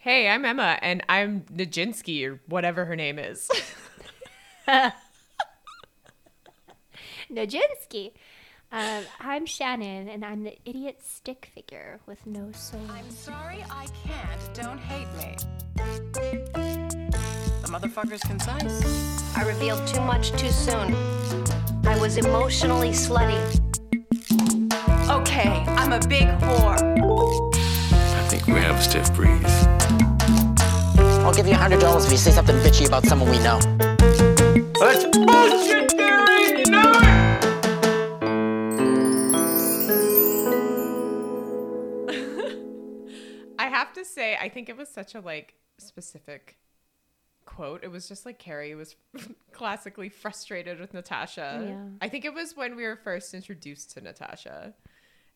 Hey, I'm Emma, and I'm Nijinsky, or whatever her name is. Nijinsky. Um, I'm Shannon, and I'm the idiot stick figure with no soul. I'm sorry I can't. Don't hate me. The motherfucker's concise. I revealed too much too soon. I was emotionally slutty. Okay, I'm a big whore. I think we have a stiff breeze. I'll give you a hundred dollars if you say something bitchy about someone we know. That's bullshit theory! No! I have to say, I think it was such a like specific quote. It was just like Carrie was classically frustrated with Natasha. Yeah. I think it was when we were first introduced to Natasha,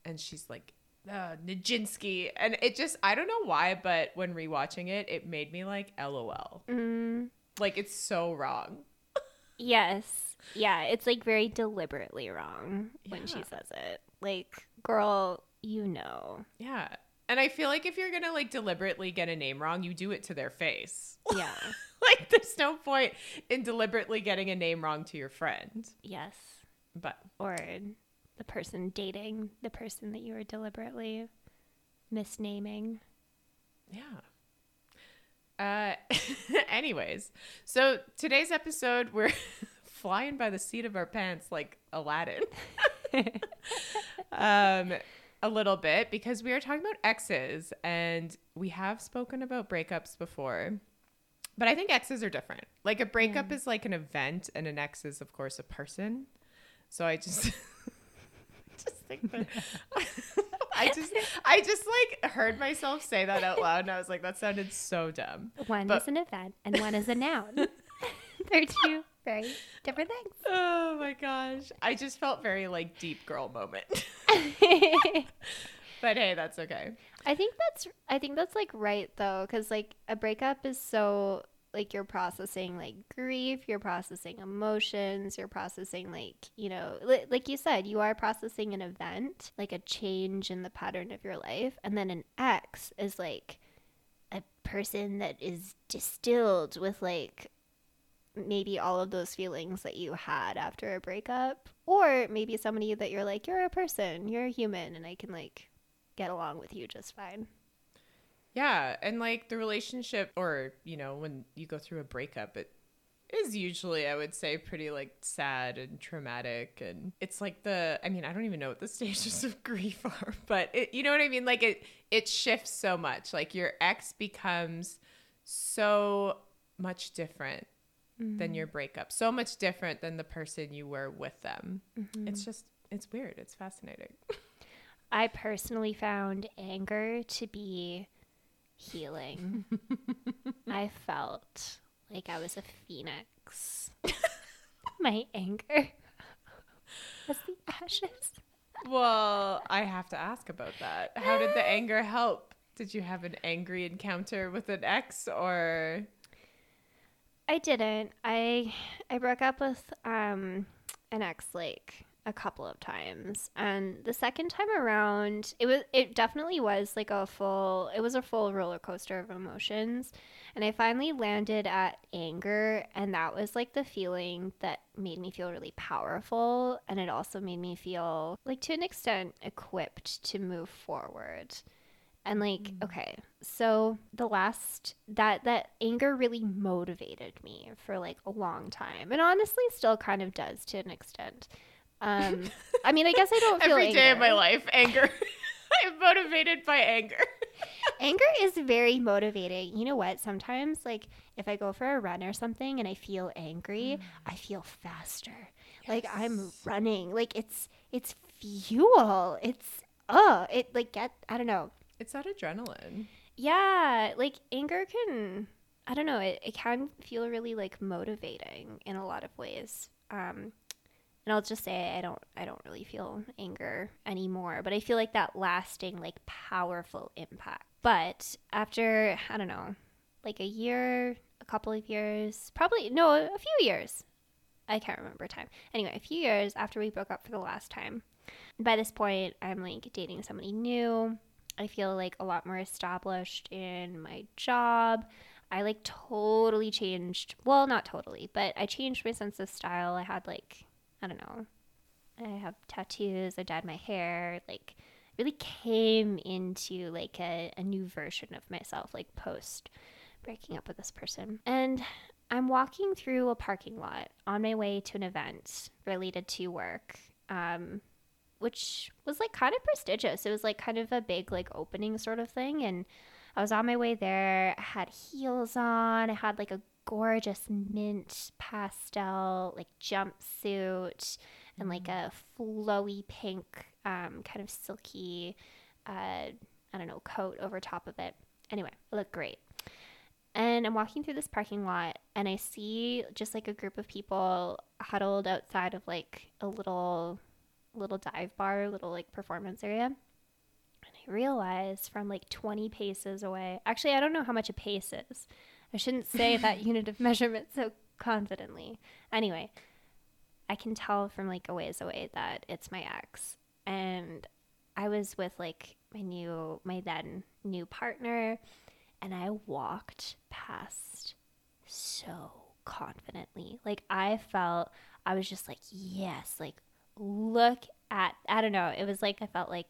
and she's like, uh, Nijinsky, and it just I don't know why, but when rewatching it, it made me like LOL. Mm, Like it's so wrong. yes. Yeah, it's like very deliberately wrong when she says it. Like, girl, you know. Yeah. And I feel like if you're gonna like deliberately get a name wrong, you do it to their face. Yeah. like there's no point in deliberately getting a name wrong to your friend. yes. But Or the person dating the person that you were deliberately misnaming. yeah. Uh anyways, so today's episode we're flying by the seat of our pants like Aladdin. um a little bit because we are talking about exes and we have spoken about breakups before. But I think exes are different. Like a breakup is like an event and an ex is of course a person. So I just just think that I just I just like heard myself say that out loud and I was like that sounded so dumb. One But- is an event and one is a noun. They're two very different things. Oh my gosh. I just felt very like deep girl moment. but hey, that's okay. I think that's I think that's like right though cuz like a breakup is so like you're processing like grief, you're processing emotions, you're processing like, you know, li- like you said, you are processing an event, like a change in the pattern of your life, and then an ex is like a person that is distilled with like maybe all of those feelings that you had after a breakup or maybe somebody that you're like you're a person, you're a human and I can like get along with you just fine. Yeah, and like the relationship or, you know, when you go through a breakup, it is usually I would say pretty like sad and traumatic and it's like the I mean, I don't even know what the stages of grief are, but it you know what I mean? Like it it shifts so much. Like your ex becomes so much different than your mm-hmm. breakup. So much different than the person you were with them. Mm-hmm. It's just it's weird. It's fascinating. I personally found anger to be healing. I felt like I was a phoenix. My anger was the ashes. Well, I have to ask about that. How did the anger help? Did you have an angry encounter with an ex or I didn't. I I broke up with um an ex like a couple of times. And the second time around, it was it definitely was like a full it was a full roller coaster of emotions. And I finally landed at anger and that was like the feeling that made me feel really powerful and it also made me feel like to an extent equipped to move forward. And like, mm. okay, so the last that that anger really motivated me for like a long time, and honestly, still kind of does to an extent. Um, I mean, I guess I don't feel every day of anger. my life anger? I'm motivated by anger. Anger is very motivating. You know what? Sometimes, like, if I go for a run or something and I feel angry, I feel faster. Like I'm running. Like it's it's fuel. It's uh, it like get I don't know. It's that adrenaline. Yeah, like anger can I don't know, it, it can feel really like motivating in a lot of ways. Um and I'll just say I don't I don't really feel anger anymore, but I feel like that lasting like powerful impact. But after I don't know, like a year, a couple of years, probably no, a few years. I can't remember time. Anyway, a few years after we broke up for the last time. By this point, I'm like dating somebody new. I feel like a lot more established in my job. I like totally changed. Well, not totally, but I changed my sense of style. I had like, I don't know, I have tattoos, I dyed my hair, like really came into like a, a new version of myself, like post breaking up with this person. And I'm walking through a parking lot on my way to an event related to work. Um, which was like kind of prestigious. It was like kind of a big like opening sort of thing and I was on my way there, I had heels on, I had like a gorgeous mint pastel like jumpsuit and like a flowy pink um, kind of silky uh, I don't know, coat over top of it. Anyway, I look great. And I'm walking through this parking lot and I see just like a group of people huddled outside of like a little little dive bar, little like performance area. And I realize from like 20 paces away, actually, I don't know how much a pace is. I shouldn't say that unit of measurement so confidently. Anyway, I can tell from like a ways away that it's my ex. And I was with like my new, my then new partner, and I walked past so confidently. Like I felt, I was just like, yes, like look at I don't know. It was like I felt like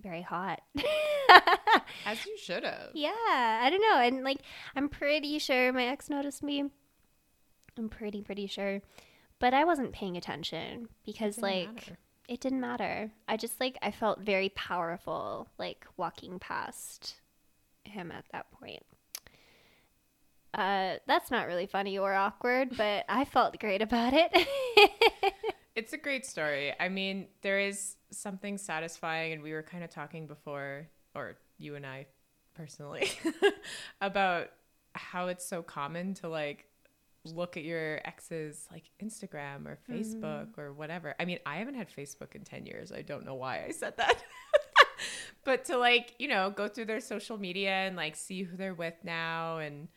very hot. As you should have. yeah, I don't know. And like I'm pretty sure my ex noticed me. I'm pretty pretty sure. But I wasn't paying attention because Didn't like matter. it didn't matter. I just like I felt very powerful like walking past him at that point. Uh that's not really funny or awkward, but I felt great about it. It's a great story. I mean, there is something satisfying, and we were kind of talking before, or you and I personally, about how it's so common to like look at your ex's like Instagram or mm-hmm. Facebook or whatever. I mean, I haven't had Facebook in 10 years. I don't know why I said that. but to like, you know, go through their social media and like see who they're with now and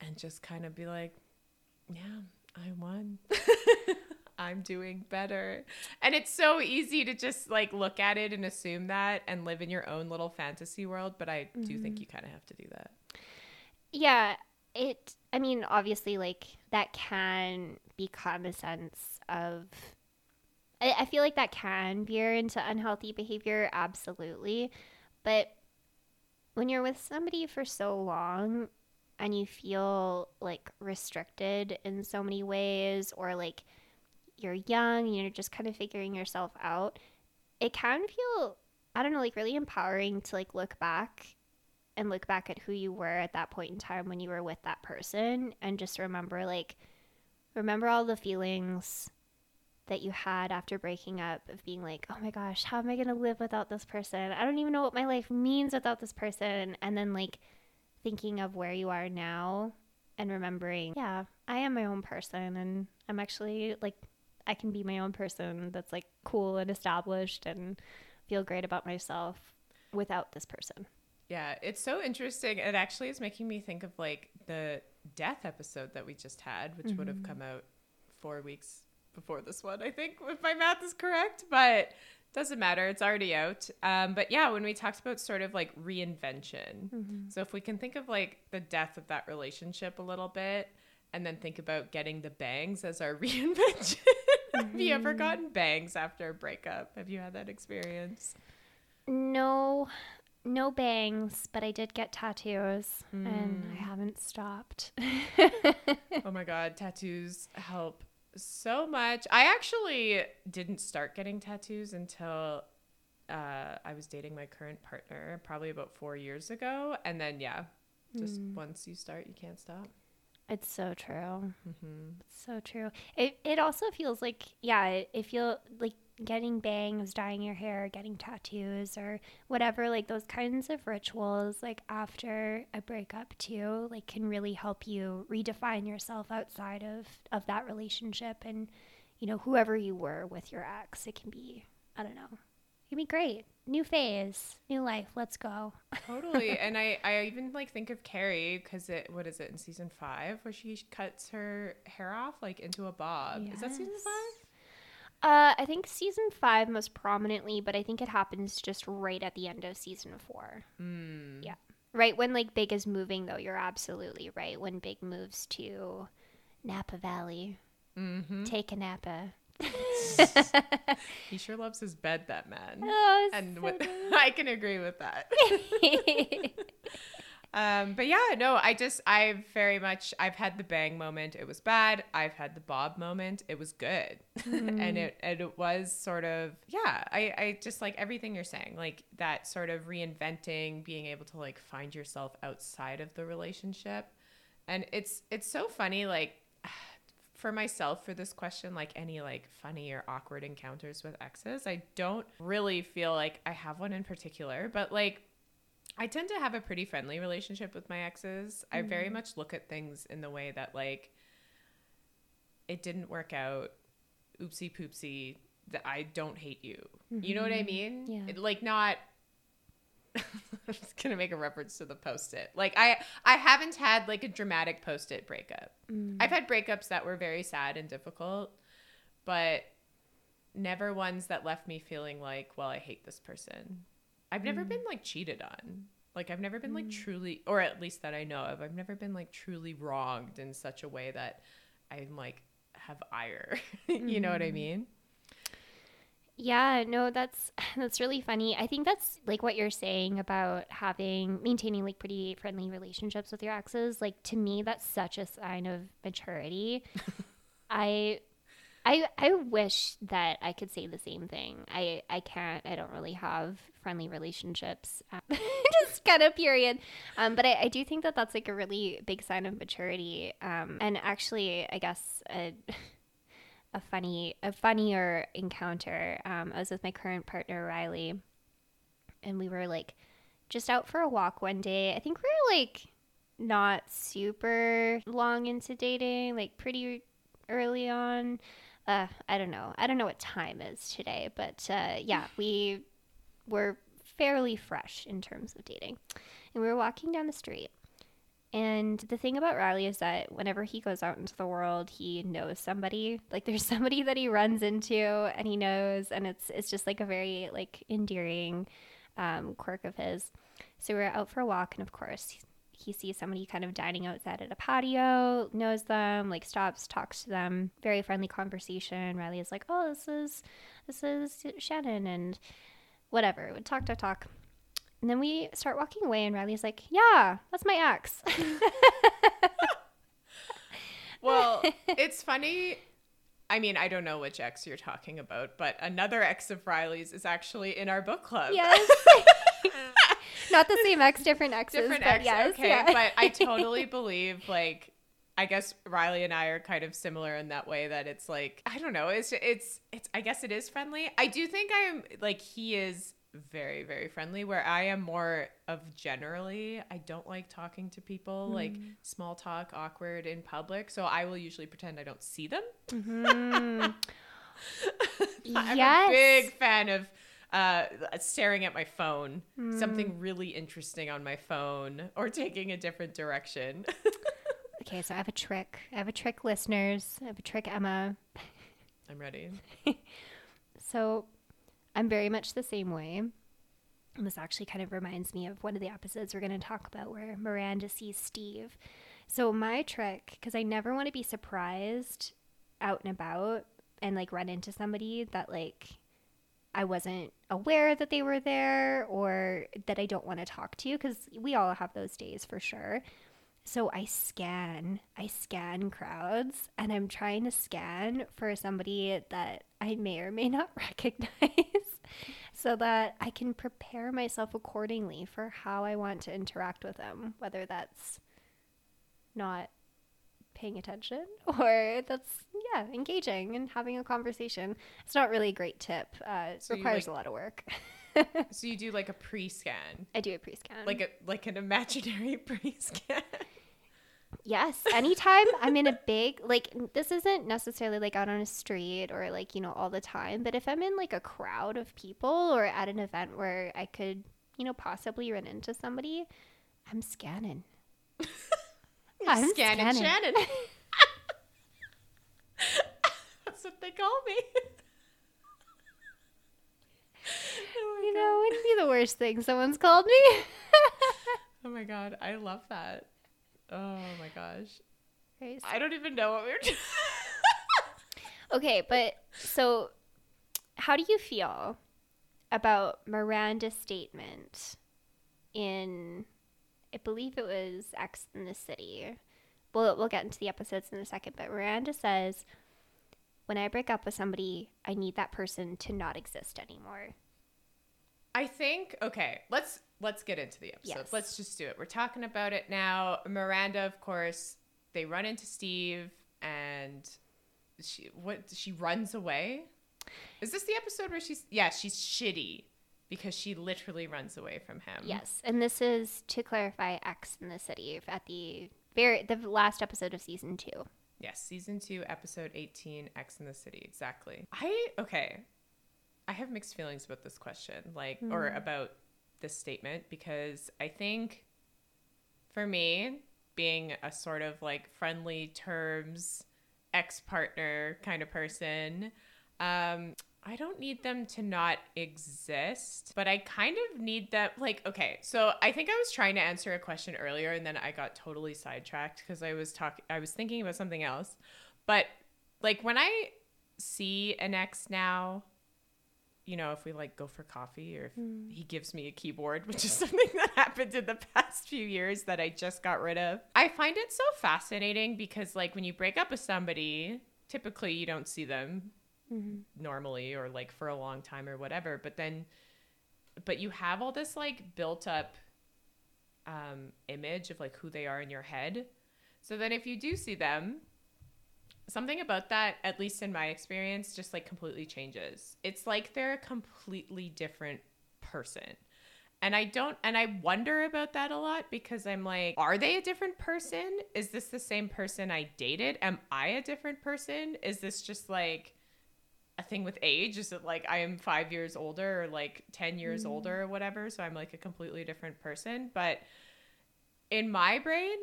and just kind of be like, yeah, I won. I'm doing better. And it's so easy to just like look at it and assume that and live in your own little fantasy world, but I do think mm-hmm. you kind of have to do that. Yeah, it. I mean, obviously, like that can become a sense of. I, I feel like that can veer into unhealthy behavior, absolutely. But when you're with somebody for so long and you feel like restricted in so many ways, or like you're young and you're just kind of figuring yourself out, it can feel, I don't know, like really empowering to like look back and look back at who you were at that point in time when you were with that person and just remember like remember all the feelings that you had after breaking up of being like oh my gosh how am i going to live without this person? I don't even know what my life means without this person. And then like thinking of where you are now and remembering yeah i am my own person and i'm actually like i can be my own person that's like cool and established and feel great about myself without this person Yeah, it's so interesting. It actually is making me think of like the death episode that we just had, which would have come out four weeks before this one, I think, if my math is correct. But doesn't matter. It's already out. Um, but yeah, when we talked about sort of like reinvention. So if we can think of like the death of that relationship a little bit and then think about getting the bangs as our reinvention. Have you ever mm. gotten bangs after a breakup? Have you had that experience? No, no bangs, but I did get tattoos and I mm. haven't stopped. oh my god, tattoos help so much. I actually didn't start getting tattoos until uh, I was dating my current partner, probably about four years ago. And then, yeah, just mm. once you start, you can't stop. It's so true. Mm-hmm. It's so true. It it also feels like yeah, it, it feel like getting bangs, dyeing your hair, getting tattoos or whatever like those kinds of rituals like after a breakup too, like can really help you redefine yourself outside of of that relationship and you know whoever you were with your ex. It can be I don't know. Can be great. New phase, new life. Let's go. Totally. and I, I even like think of Carrie because it, what is it in season five where she cuts her hair off like into a bob? Is that season five? Uh, I think season five most prominently, but I think it happens just right at the end of season four. Mm. Yeah. Right when like Big is moving, though, you're absolutely right. When Big moves to Napa Valley, Mm-hmm. take a Napa. He sure loves his bed, that man. Oh, and so with. I can agree with that. Um, but yeah, no, I just I've very much I've had the bang moment. It was bad. I've had the Bob moment. It was good, and it and it was sort of yeah. I I just like everything you're saying, like that sort of reinventing, being able to like find yourself outside of the relationship, and it's it's so funny like. For myself, for this question, like any like funny or awkward encounters with exes, I don't really feel like I have one in particular, but like I tend to have a pretty friendly relationship with my exes. I very mm-hmm. much look at things in the way that like it didn't work out. Oopsie poopsie. That I don't hate you. You know what I mm-hmm. mean? Yeah. It- like not. I'm just gonna make a reference to the post-it. Like I, I haven't had like a dramatic post-it breakup. Mm. I've had breakups that were very sad and difficult, but never ones that left me feeling like, well, I hate this person. I've never mm. been like cheated on. Like I've never been like mm. truly or at least that I know of. I've never been like truly wronged in such a way that I'm like have ire. you know what I mean? Yeah, no, that's that's really funny. I think that's like what you're saying about having maintaining like pretty friendly relationships with your exes. Like to me, that's such a sign of maturity. I I I wish that I could say the same thing. I I can't. I don't really have friendly relationships. Just kind of period. Um, but I, I do think that that's like a really big sign of maturity. Um, and actually, I guess. Uh, a funny a funnier encounter. Um, I was with my current partner Riley, and we were like just out for a walk one day. I think we were like not super long into dating, like pretty early on. Uh, I don't know. I don't know what time is today, but uh, yeah, we were fairly fresh in terms of dating, and we were walking down the street. And the thing about Riley is that whenever he goes out into the world, he knows somebody. Like there's somebody that he runs into and he knows, and it's it's just like a very like endearing um, quirk of his. So we're out for a walk, and of course he sees somebody kind of dining outside at a patio, knows them, like stops, talks to them, very friendly conversation. Riley is like, "Oh, this is this is Shannon," and whatever. We talk, talk, talk. And then we start walking away, and Riley's like, Yeah, that's my ex. Well, it's funny. I mean, I don't know which ex you're talking about, but another ex of Riley's is actually in our book club. yes. Not the same ex, different exes. different ex. yes, okay, yeah. but I totally believe like I guess Riley and I are kind of similar in that way that it's like I don't know, it's it's it's I guess it is friendly. I do think I am like he is very very friendly where I am more of generally I don't like talking to people like Mm. small talk awkward in public, so I will usually pretend I don't see them. Mhm. I'm yes. a big fan of uh, staring at my phone, Mm. something really interesting on my phone, or taking a different direction. Okay, so I have a trick. I have a trick, listeners. I have a trick, Emma. I'm ready. So I'm very much the same way. And this actually kind of reminds me of one of the episodes we're going to talk about where Miranda sees Steve. So my trick, because I never want to be surprised out and about and like run into somebody that like I wasn't aware that they were there or that I don't want to talk to, because we all have those days for sure. So I scan, I scan crowds, and I'm trying to scan for somebody that I may or may not recognize so that I can prepare myself accordingly for how I want to interact with them, whether that's not paying attention or that's, yeah, engaging and having a conversation. It's not really a great tip, uh, it So requires like- a lot of work. So you do like a pre-scan, I do a pre scan. like a like an imaginary pre-scan. Yes, anytime I'm in a big like this isn't necessarily like out on a street or like, you know, all the time, but if I'm in like a crowd of people or at an event where I could, you know, possibly run into somebody, I'm scanning. I'm Scanning scanning. Shannon. That's what they call me. Oh you know, it wouldn't be the worst thing someone's called me. Oh my god, I love that. Oh my gosh. I don't even know what we were doing. Okay, but so how do you feel about Miranda's statement in I believe it was Ex and the City. We'll we'll get into the episodes in a second, but Miranda says when I break up with somebody, I need that person to not exist anymore. I think okay, let's let's get into the episode. Yes. Let's just do it. We're talking about it now. Miranda, of course, they run into Steve and she what she runs away. Is this the episode where she's yeah, she's shitty because she literally runs away from him. Yes, and this is to clarify Ex and the City at the very the last episode of season 2. Yes, season 2, episode 18, Ex and the City, exactly. I okay. I have mixed feelings about this question, like or about this statement because I think for me, being a sort of like friendly terms ex partner kind of person, um, I don't need them to not exist, but I kind of need them. Like, okay, so I think I was trying to answer a question earlier, and then I got totally sidetracked because I was talking, I was thinking about something else. But like when I see an ex now, you know, if we like go for coffee or if mm. he gives me a keyboard, which is something that happened in the past few years that I just got rid of. I find it so fascinating because like when you break up with somebody, typically you don't see them normally or like for a long time or whatever, but then but you have all this like built up um image of like who they are in your head. So then if you do see them, something about that at least in my experience just like completely changes. It's like they're a completely different person. And i don't and i wonder about that a lot because i'm like are they a different person? Is this the same person i dated? Am i a different person? Is this just like a thing with age is it like i am five years older or like 10 years mm. older or whatever so i'm like a completely different person but in my brain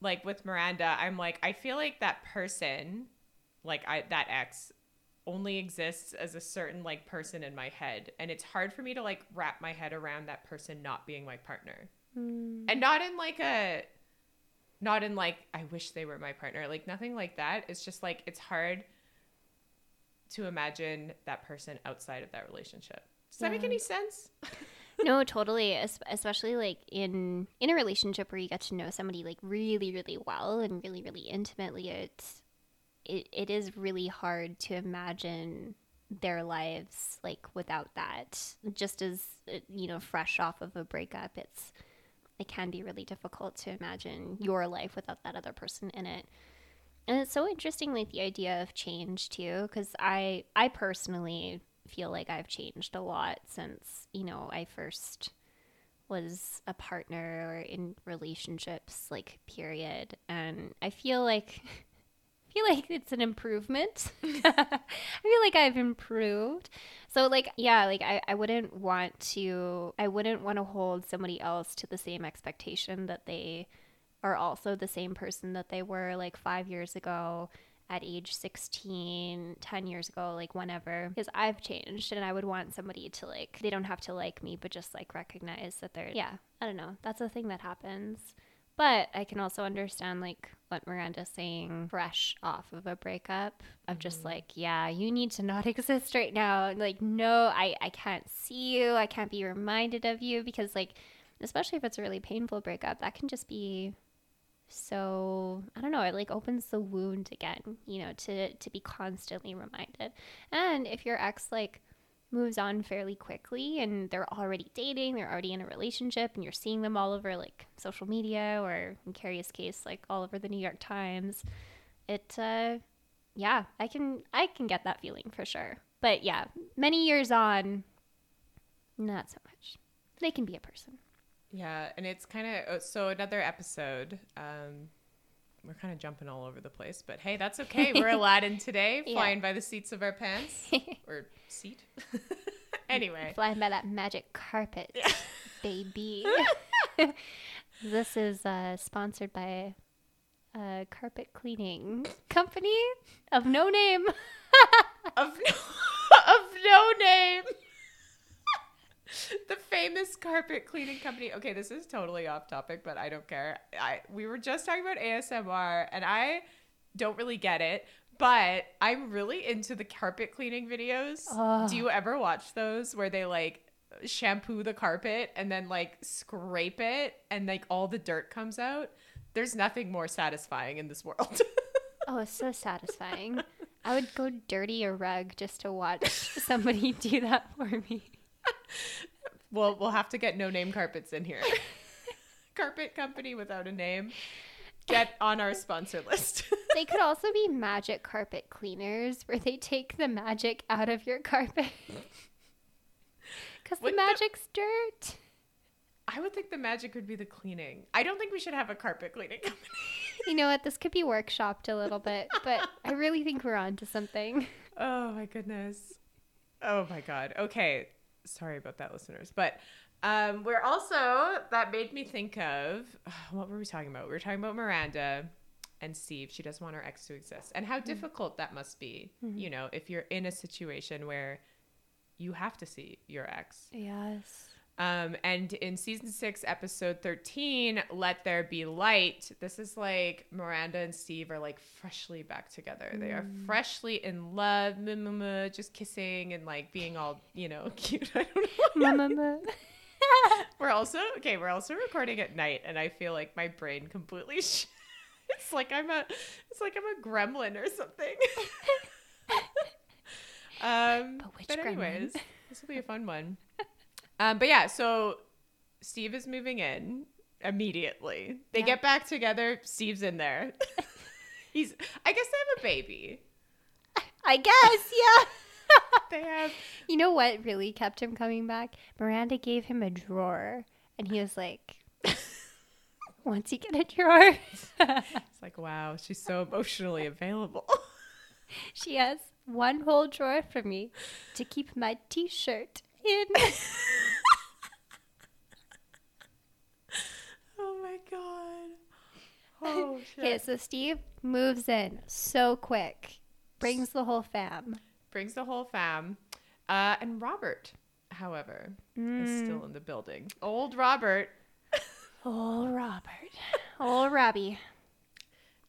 like with Miranda, I'm like, I feel like that person, like I that ex, only exists as a certain like person in my head, and it's hard for me to like wrap my head around that person not being my partner, hmm. and not in like a, not in like I wish they were my partner, like nothing like that. It's just like it's hard to imagine that person outside of that relationship. Does that make any sense? no, totally. es- Especially like in in a relationship where you get to know somebody like really, really well and really, really intimately. It's it, it is really hard to imagine their lives like without that. Just as uh, you know, fresh off of a breakup, it's it can be really difficult to imagine your life without that other person in it. And it's so interesting, like the idea of change too, because I I personally feel like I've changed a lot since you know I first was a partner or in relationships, like period. And I feel like I feel like it's an improvement. I feel like I've improved. So like yeah, like I, I wouldn't want to I wouldn't want to hold somebody else to the same expectation that they are also the same person that they were like five years ago at age 16 10 years ago like whenever. Because i've changed and i would want somebody to like they don't have to like me but just like recognize that they're yeah i don't know. That's a thing that happens. But i can also understand like what miranda's saying fresh off of a breakup of just mm-hmm. like yeah you need to not exist right now. Like no i i can't see you. I can't be reminded of you because like especially if it's a really painful breakup that can just be so i don't know it like opens the wound again you know to to be constantly reminded. And if your ex like moves on fairly quickly and they're already dating they're already in a relationship and you're seeing them all over like social media or in carrie's case like all over the new york times it uh yeah i can i can get that feeling for sure. But yeah many years on not so much. They can be a person Yeah, and it's kind of so another episode. Um, we're kind of jumping all over the place, but hey, that's okay. We're Aladdin today, Yeah. flying by the seats of our pants or seat. anyway, flying by that magic carpet, baby. this is uh, sponsored by a carpet cleaning company of no name. of no, of no name. the famous carpet cleaning company. Okay, this is totally off topic, but I don't care. I we were just talking about ASMR and I don't really get it, but I'm really into the carpet cleaning videos. Do you ever watch those where they like shampoo the carpet and then like scrape it and like all the dirt comes out? There's nothing more satisfying in this world. Oh, it's so satisfying. I would go dirty a rug just to watch somebody do that for me. Well, we'll have to get no name carpets in here. Carpet company without a name. Get on our sponsor list. They could also be magic carpet cleaners where they take the magic out of your carpet. Because the magic's dirt. I would think the magic would be the cleaning. I don't think we should have a carpet cleaning company. You know what? This could be workshopped a little bit, but I really think we're on to something. Oh my goodness. Oh my god. Okay. Sorry about that, listeners. But um, we're also that made me think of what were we talking about? We were talking about Miranda and Steve. She doesn't want her ex to exist, and how difficult that must be. You know, if you're in a situation where you have to see your ex. Yes. Um, and in season six, episode 13, Let There Be Light, this is like Miranda and Steve are like freshly back together. They are freshly in love, just kissing and like being all, you know, cute. I don't know. We're also, okay, we're also recording at night, and I feel like my brain completely. Sh- it's like I'm a, it's like I'm a gremlin or something. um, But which but gremlin? anyways, this will be a fun one. Um, but yeah, so Steve is moving in immediately. They Yeah. get back together. Steve's in there. He's, I guess they have a baby. I guess, yeah. They have, You know what really kept him coming back? Miranda gave him a drawer, and he was like, "Once you get a drawer, it's like, wow, she's so emotionally available. she has one whole drawer for me to keep my T-shirt in." oh my God. Oh, shit. okay, so Steve moves in so quick, brings the whole fam. brings the whole fam. Uh, and Robert, however, is still in the building. Old Robert. Old Robert, Old Robbie.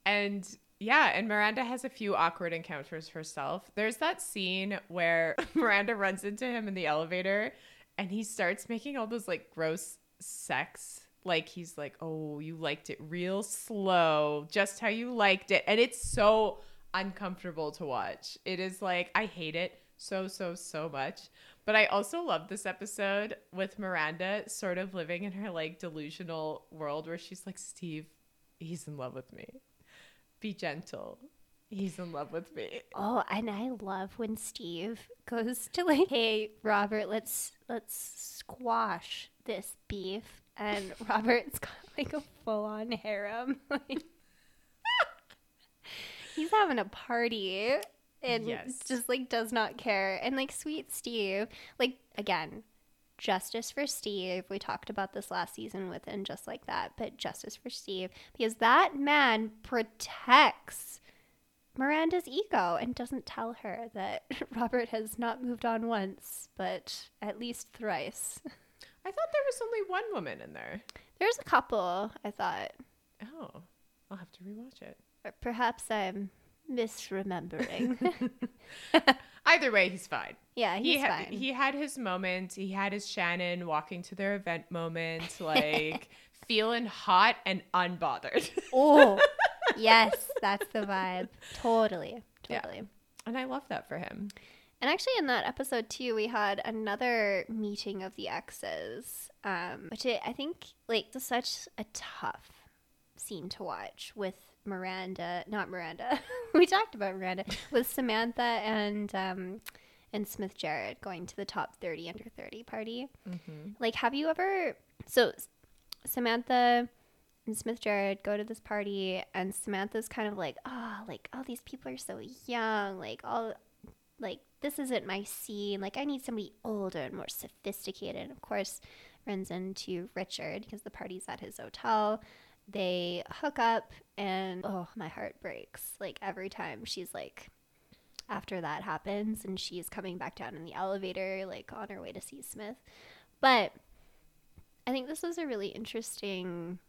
And yeah, and Miranda has a few awkward encounters herself. There's that scene where Miranda runs into him in the elevator and he starts making all those like gross sex. Like he's like, oh, you liked it real slow, just how you liked it. And it's so uncomfortable to watch. It is like, I hate it so, so, so much. But I also love this episode with Miranda sort of living in her like delusional world where she's like, Steve, he's in love with me. Be gentle. He's in love with me. Oh, and I love when Steve goes to like, "Hey, Robert, let's let's squash this beef," and Robert's got like a full-on harem. Like, he's having a party and Yes. just like does not care. And like, sweet Steve, like again, justice for Steve. We talked about this last season with and just like that, but justice for Steve because that man protects Miranda's ego and doesn't tell her that Robert has not moved on once, but at least thrice. I thought there was only one woman in there. There's a couple, I thought. Oh, I'll have to rewatch it. Or perhaps I'm misremembering. Either way, he's fine. yeah, he's he, ha- fine. he had his moment. He had his Shannon walking to their event moment, like feeling hot and unbothered. oh, yes, that's the vibe. Totally, Yeah. totally. and I love that for him. And actually, in that episode too, we had another meeting of the exes, um, which I I think like was such a tough scene to watch with Miranda, not Miranda. we talked about Miranda with Samantha and um, and Smith Jerrod going to the top thirty under thirty party. Like, have you ever? So Samantha and Smith Jerrod go to this party, and Samantha's kind of like, oh, like, oh, these people are so young, like, all, like, this isn't my scene. Like, I need somebody older and more sophisticated. And of course, runs into Richard because the party's at his hotel. They hook up, and oh, my heart breaks. Like, every time she's like, after that happens, and she's coming back down in the elevator, like, on her way to see Smith. But I think this is a really interesting,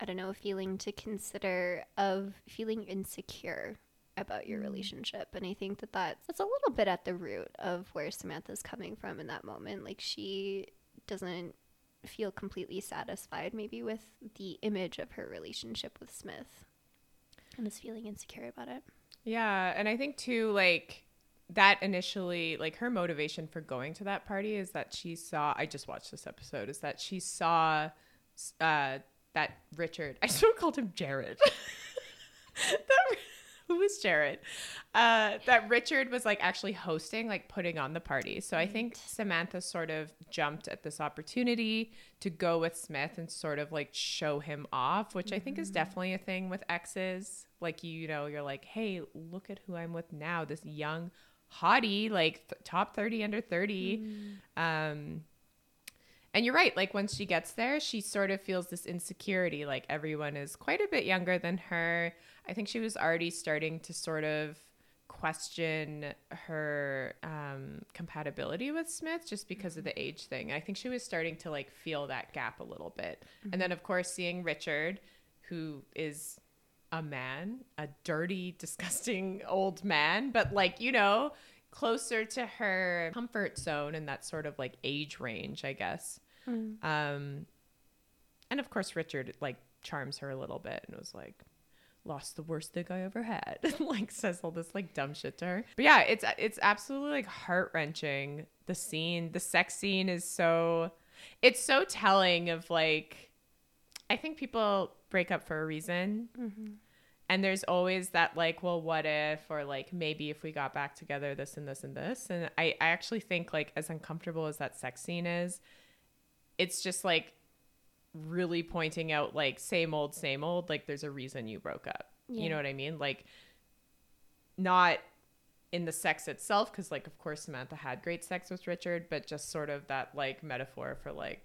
I don't know, feeling to consider of feeling insecure about your mm. relationship. And I think that that's, that's a little bit at the root of where Samantha's coming from in that moment. Like she doesn't feel completely satisfied maybe with the image of her relationship with Smith and is feeling insecure about it. Yeah, and I think too, like that initially, like her motivation for going to that party is that she saw. I just watched this episode. Is that she saw uh, that Richard? I still called him Jared. that, who was Jared? Uh, that Richard was like actually hosting, like putting on the party. So I think Samantha sort of jumped at this opportunity to go with Smith and sort of like show him off, which I think is definitely a thing with exes. Like you know, you're like, hey, look at who I'm with now. This young hottie, like th- top thirty under 30 Um, and you're right. Like once she gets there, she sort of feels this insecurity. Like everyone is quite a bit younger than her. I think she was already starting to sort of question her um, compatibility with Smith just because of the age thing. I think she was starting to like feel that gap a little bit. And then, of course, seeing Richard, who is a man, a dirty, disgusting old man, but like, you know, closer to her comfort zone in that sort of like age range, I guess. Um, and of course, Richard like charms her a little bit and was like, lost the worst thing I ever had. like says all this like dumb shit to her. But yeah, it's it's absolutely like heart wrenching. The scene, the sex scene is so it's so telling of like I think people break up for a reason. And there's always that like, well, what if, or like maybe if we got back together, this and this and this. And I, I actually think like as uncomfortable as that sex scene is, it's just like really pointing out like same old, same old. Like there's a reason you broke up. You know what I mean? Like not in the sex itself, because like of course Samantha had great sex with Richard, but just sort of that like metaphor for like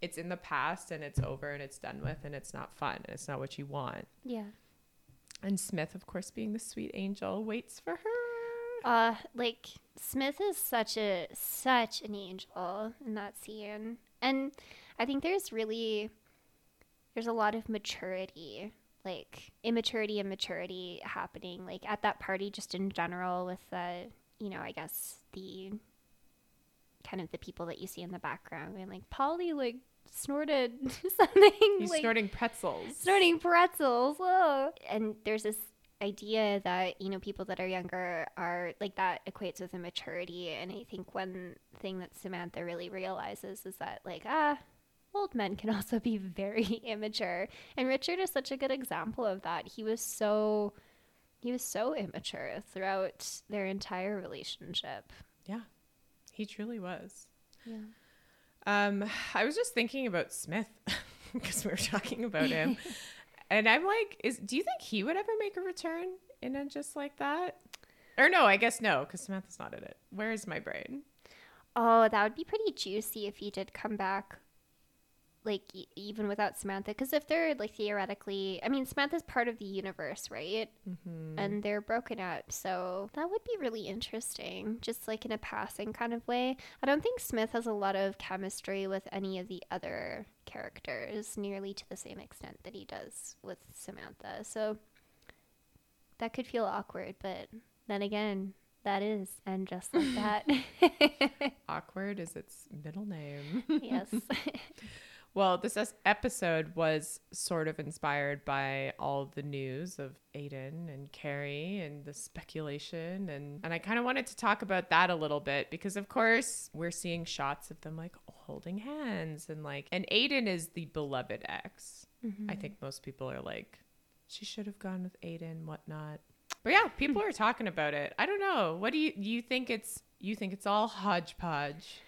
it's in the past and it's over and it's done with and it's not fun and it's not what you want. Yeah. And Smith, of course, being the sweet angel, waits for her. Uh, like Smith is such a such an angel in that scene, and I think there's really there's a lot of maturity, like immaturity and maturity happening, like at that party, just in general, with the you know, I guess the kind of the people that you see in the background, and like Polly like snorted something, He's like, snorting pretzels. snorting pretzels. Whoa. And there's this idea that, you know, people that are younger are like that equates with immaturity. And I think one thing that Samantha really realizes is that, like, ah, old men can also be very immature. And Richard is such a good example of that. He was so. He was so immature throughout their entire relationship. Yeah, he truly was. Yeah. Um, I was just thinking about Smith because we were talking about him, and I'm like, is do you think he would ever make a return in a just like that? Or no, I guess no, because Samantha's not in it. Where is my brain? Oh, that would be pretty juicy if he did come back, like e- even without Samantha. Because if they're like theoretically, I mean, Samantha's part of the universe, right? Mm-hmm. And they're broken up, so that would be really interesting, just like in a passing kind of way. I don't think Smith has a lot of chemistry with any of the other characters, nearly to the same extent that he does with Samantha. So that could feel awkward, but then again. That is, and just like that. Awkward is its middle name. yes. Well, this episode was sort of inspired by all the news of Aiden and Carrie and the speculation and and I kind of wanted to talk about that a little bit because of course we're seeing shots of them like holding hands and like and Aiden is the beloved ex. Mm-hmm. I think most people are like she should have gone with Aiden, whatnot. But yeah, people hmm. are talking about it. I don't know. What do you you think it's you think it's all hodgepodge?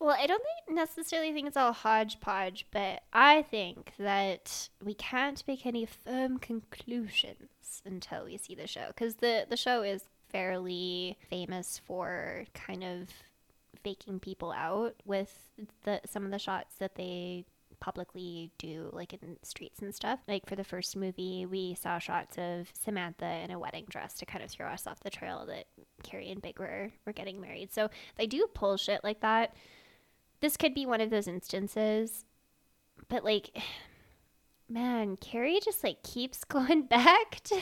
Well, I don't think necessarily think it's all hodgepodge, but I think that we can't make any firm conclusions until we see the show because the the show is fairly famous for kind of faking people out with the some of the shots that they publicly do like in streets and stuff. Like for the first movie we saw shots of samantha in a wedding dress to kind of throw us off the trail that carrie and big were, were getting married. So they do pull shit like that this could be one of those instances, but like, man, Carrie just like keeps going back to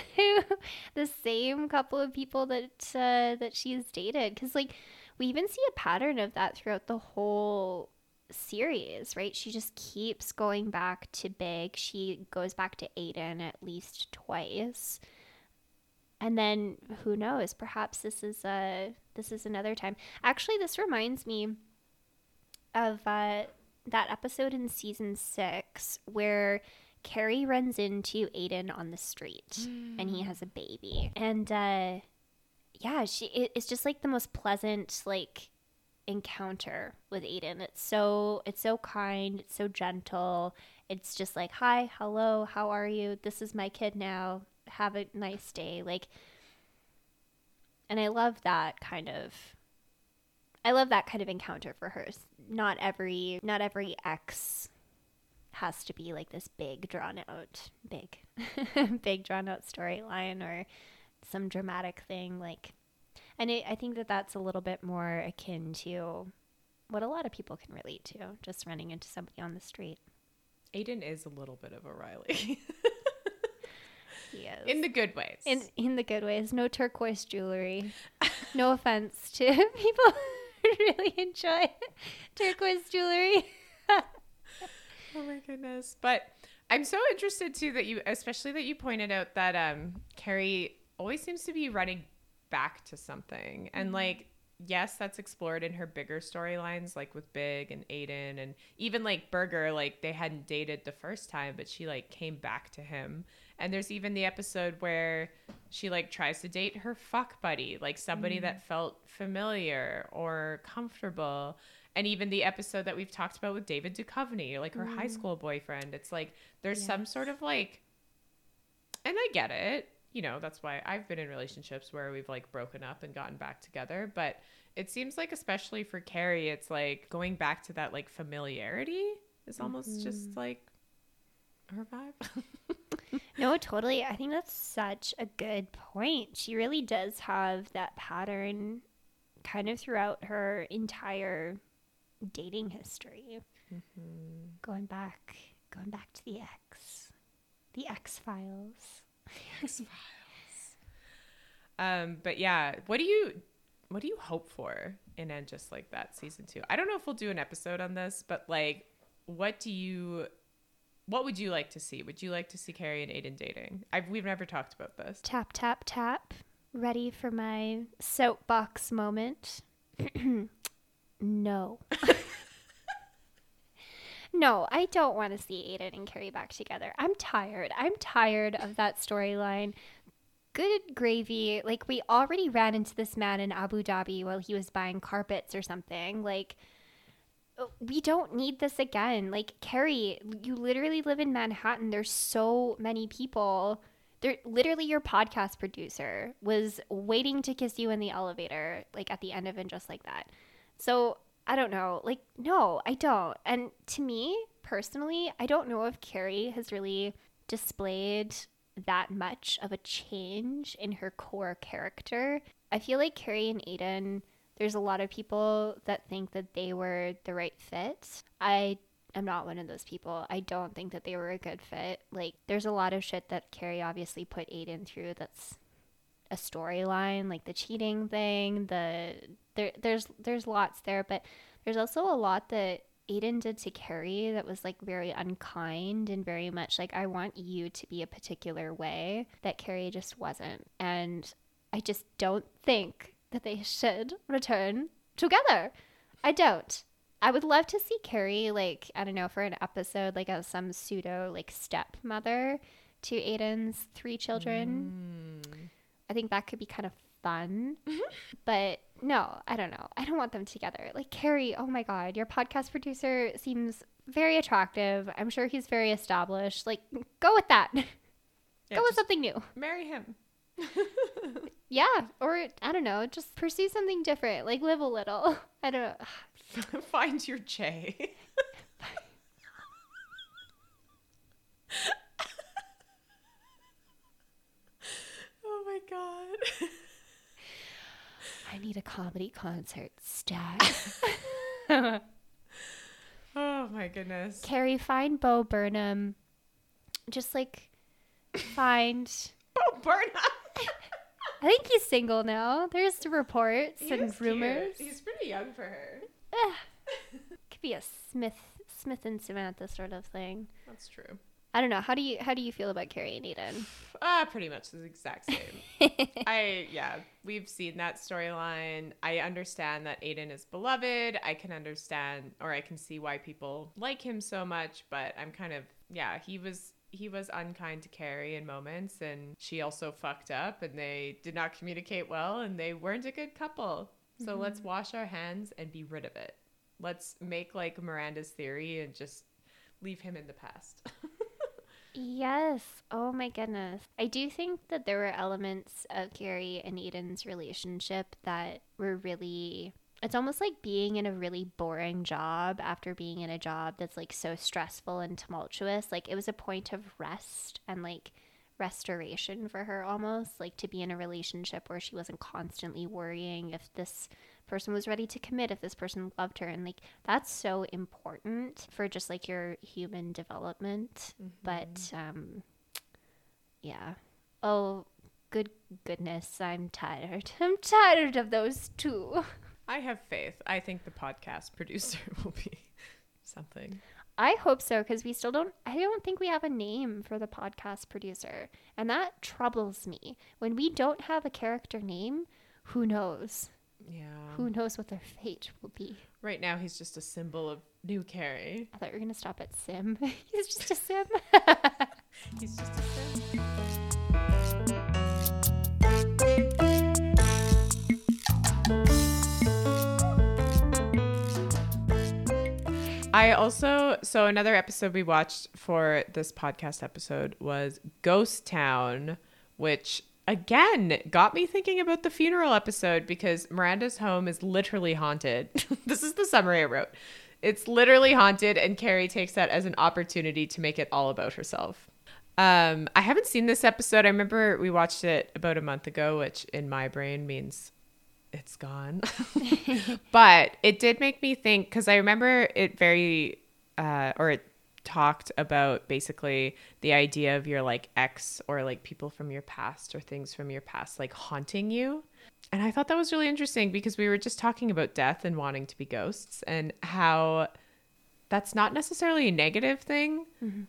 the same couple of people that uh, that she's dated because like we even see a pattern of that throughout the whole series, right? She just keeps going back to Big. She goes back to Aiden at least twice. And then who knows, perhaps this is a this is another time. Actually, this reminds me of uh, that episode in season 6 where Carrie runs into Aiden on the street and he has a baby. And uh yeah, she it, it's just like the most pleasant like encounter with Aiden. It's so it's so kind, it's so gentle. It's just like, "Hi, hello, how are you? This is my kid now. Have a nice day." Like and I love that kind of I love that kind of encounter for her. Not every not every ex has to be like this big drawn out big big drawn out storyline or some dramatic thing like and it, i think that that's a little bit more akin to what a lot of people can relate to just running into somebody on the street Aiden is a little bit of a Riley. he is in the good ways. in, in the good ways no turquoise jewelry no offense to people really enjoy turquoise jewelry Oh my goodness. But I'm so interested too that you especially that you pointed out that um Carrie always seems to be running back to something. And like yes, that's explored in her bigger storylines like with Big and Aiden and even like Berger like they hadn't dated the first time but she like came back to him. And there's even the episode where she like tries to date her fuck buddy, like somebody that mm. felt familiar or comfortable. And even the episode that we've talked about with David Duchovny, like her high mm. school boyfriend. It's like there's some sort of like and I get it. You know, that's why I've been in relationships where we've like broken up and gotten back together. But it seems like, especially for Carrie, it's like going back to that like familiarity is almost just mm-hmm. like her vibe. No, totally. I think that's such a good point. She really does have that pattern kind of throughout her entire dating history. Going back, going back to the X, the X Files. X Files. um, but yeah, what do you what do you hope for in and just like that season two? I don't know if we'll do an episode on this, but like, what do you what would you like to see? Would you like to see Carrie and Aiden dating? I've we've never talked about this. Tap, tap, tap. Ready for my soapbox moment? no. no, I don't want to see Aiden and Carrie back together. I'm tired. I'm tired of that storyline. Good gravy. Like, we already ran into this man in Abu Dhabi while he was buying carpets or something. Like, we don't need this again. Like, Carrie, you literally live in Manhattan. There's so many people. There, literally, your podcast producer was waiting to kiss you in the elevator, like at the end of it, just like that. So, I don't know. Like, no, I don't. And to me, personally, I don't know if Carrie has really displayed that much of a change in her core character. I feel like Carrie and Aiden there's a lot of people that think that they were the right fit. I am not one of those people. I don't think that they were a good fit. Like, there's a lot of shit that Carrie obviously put Aiden through that's a storyline, like the cheating thing, the there there's there's lots there, but there's also a lot that Aiden did to Carrie that was like very unkind and very much like I want you to be a particular way that Carrie just wasn't. And I just don't think that they should return together. I don't. I would love to see Carrie, like, I don't know, for an episode, like, as some pseudo, like, stepmother to Aiden's three children. Hmm. I think that could be kind of fun. Mm-hmm. But no, I don't know. I don't want them together. Like, Carrie, oh my God, your podcast producer seems very attractive. I'm sure he's very established. Like, go with that. Yeah, go with something new. marry him. Yeah, or I don't know, just pursue something different. Like live a little. I don't know. Find your J. oh my god. I need a comedy concert stat. Oh my goodness. Carrie, find Bo Burnham. Just like find. Bo Burnham. I think he's single now. There's reports He and is cute. rumors. He's pretty young for her. Could be a Smith, Smith and Samantha sort of thing. That's true. I don't know. How do you how do you feel about Carrie and Aiden? Uh, pretty much the exact same. I yeah, we've seen that storyline. I understand that Aiden is beloved. I can understand or I can see why people like him so much, but I'm kind of yeah, he was he was unkind to Carrie in moments and she also fucked up and they did not communicate well and they weren't a good couple. So mm-hmm. let's wash our hands and be rid of it. Let's make like Miranda's theory and just leave him in the past. Yes. Oh my goodness. I do think that there were elements of Carrie and Aiden's relationship that were really. It's almost like being in a really boring job after being in a job that's like so stressful and tumultuous. Like it was a point of rest and like restoration for her almost. Like to be in a relationship where she wasn't constantly worrying if this person was ready to commit, if this person loved her. And like that's so important for just like your human development. But um yeah. Oh good goodness, I'm tired. I'm tired of those two. I have faith. I think the podcast producer will be something. I hope so because we still don't. I don't think we have a name for the podcast producer, and that troubles me. When we don't have a character name, who knows? Yeah. Who knows what their fate will be? Right now, he's just a symbol of new Carrie. I thought you were gonna stop at Sim. He's just a Sim. He's just a sim. I also so another episode we watched for this podcast episode was Ghost Town, which again got me thinking about the funeral episode because Miranda's home is literally haunted. this is the summary I wrote. It's literally haunted, and Carrie takes that as an opportunity to make it all about herself. Um, I haven't seen this episode. I remember we watched it about a month ago, which in my brain means it's gone. but it did make me think because I remember it very, uh, or it talked about basically the idea of your like ex or like people from your past or things from your past like haunting you. And I thought that was really interesting because we were just talking about death and wanting to be ghosts and how that's not necessarily a negative thing.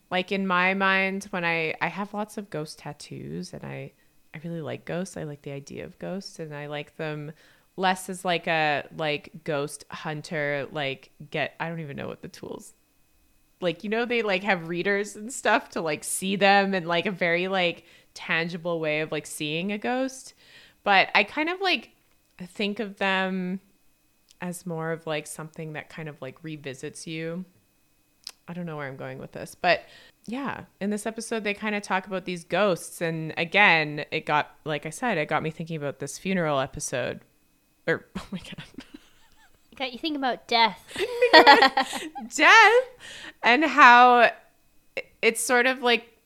Like in my mind, when I I have lots of ghost tattoos and I I really like ghosts. I like the idea of ghosts and I like them less as like a like ghost hunter like get I don't even know what the tools like you know they like have readers and stuff to like see them and like a very like tangible way of like seeing a ghost. But I kind of like think of them as more of like something that kind of like revisits you. I don't know where I'm going with this, but yeah, in this episode they kind of talk about these ghosts and again, it got like I said, it got me thinking about this funeral episode. Or er, oh my god. Got you thinking about death. death and how it's sort of like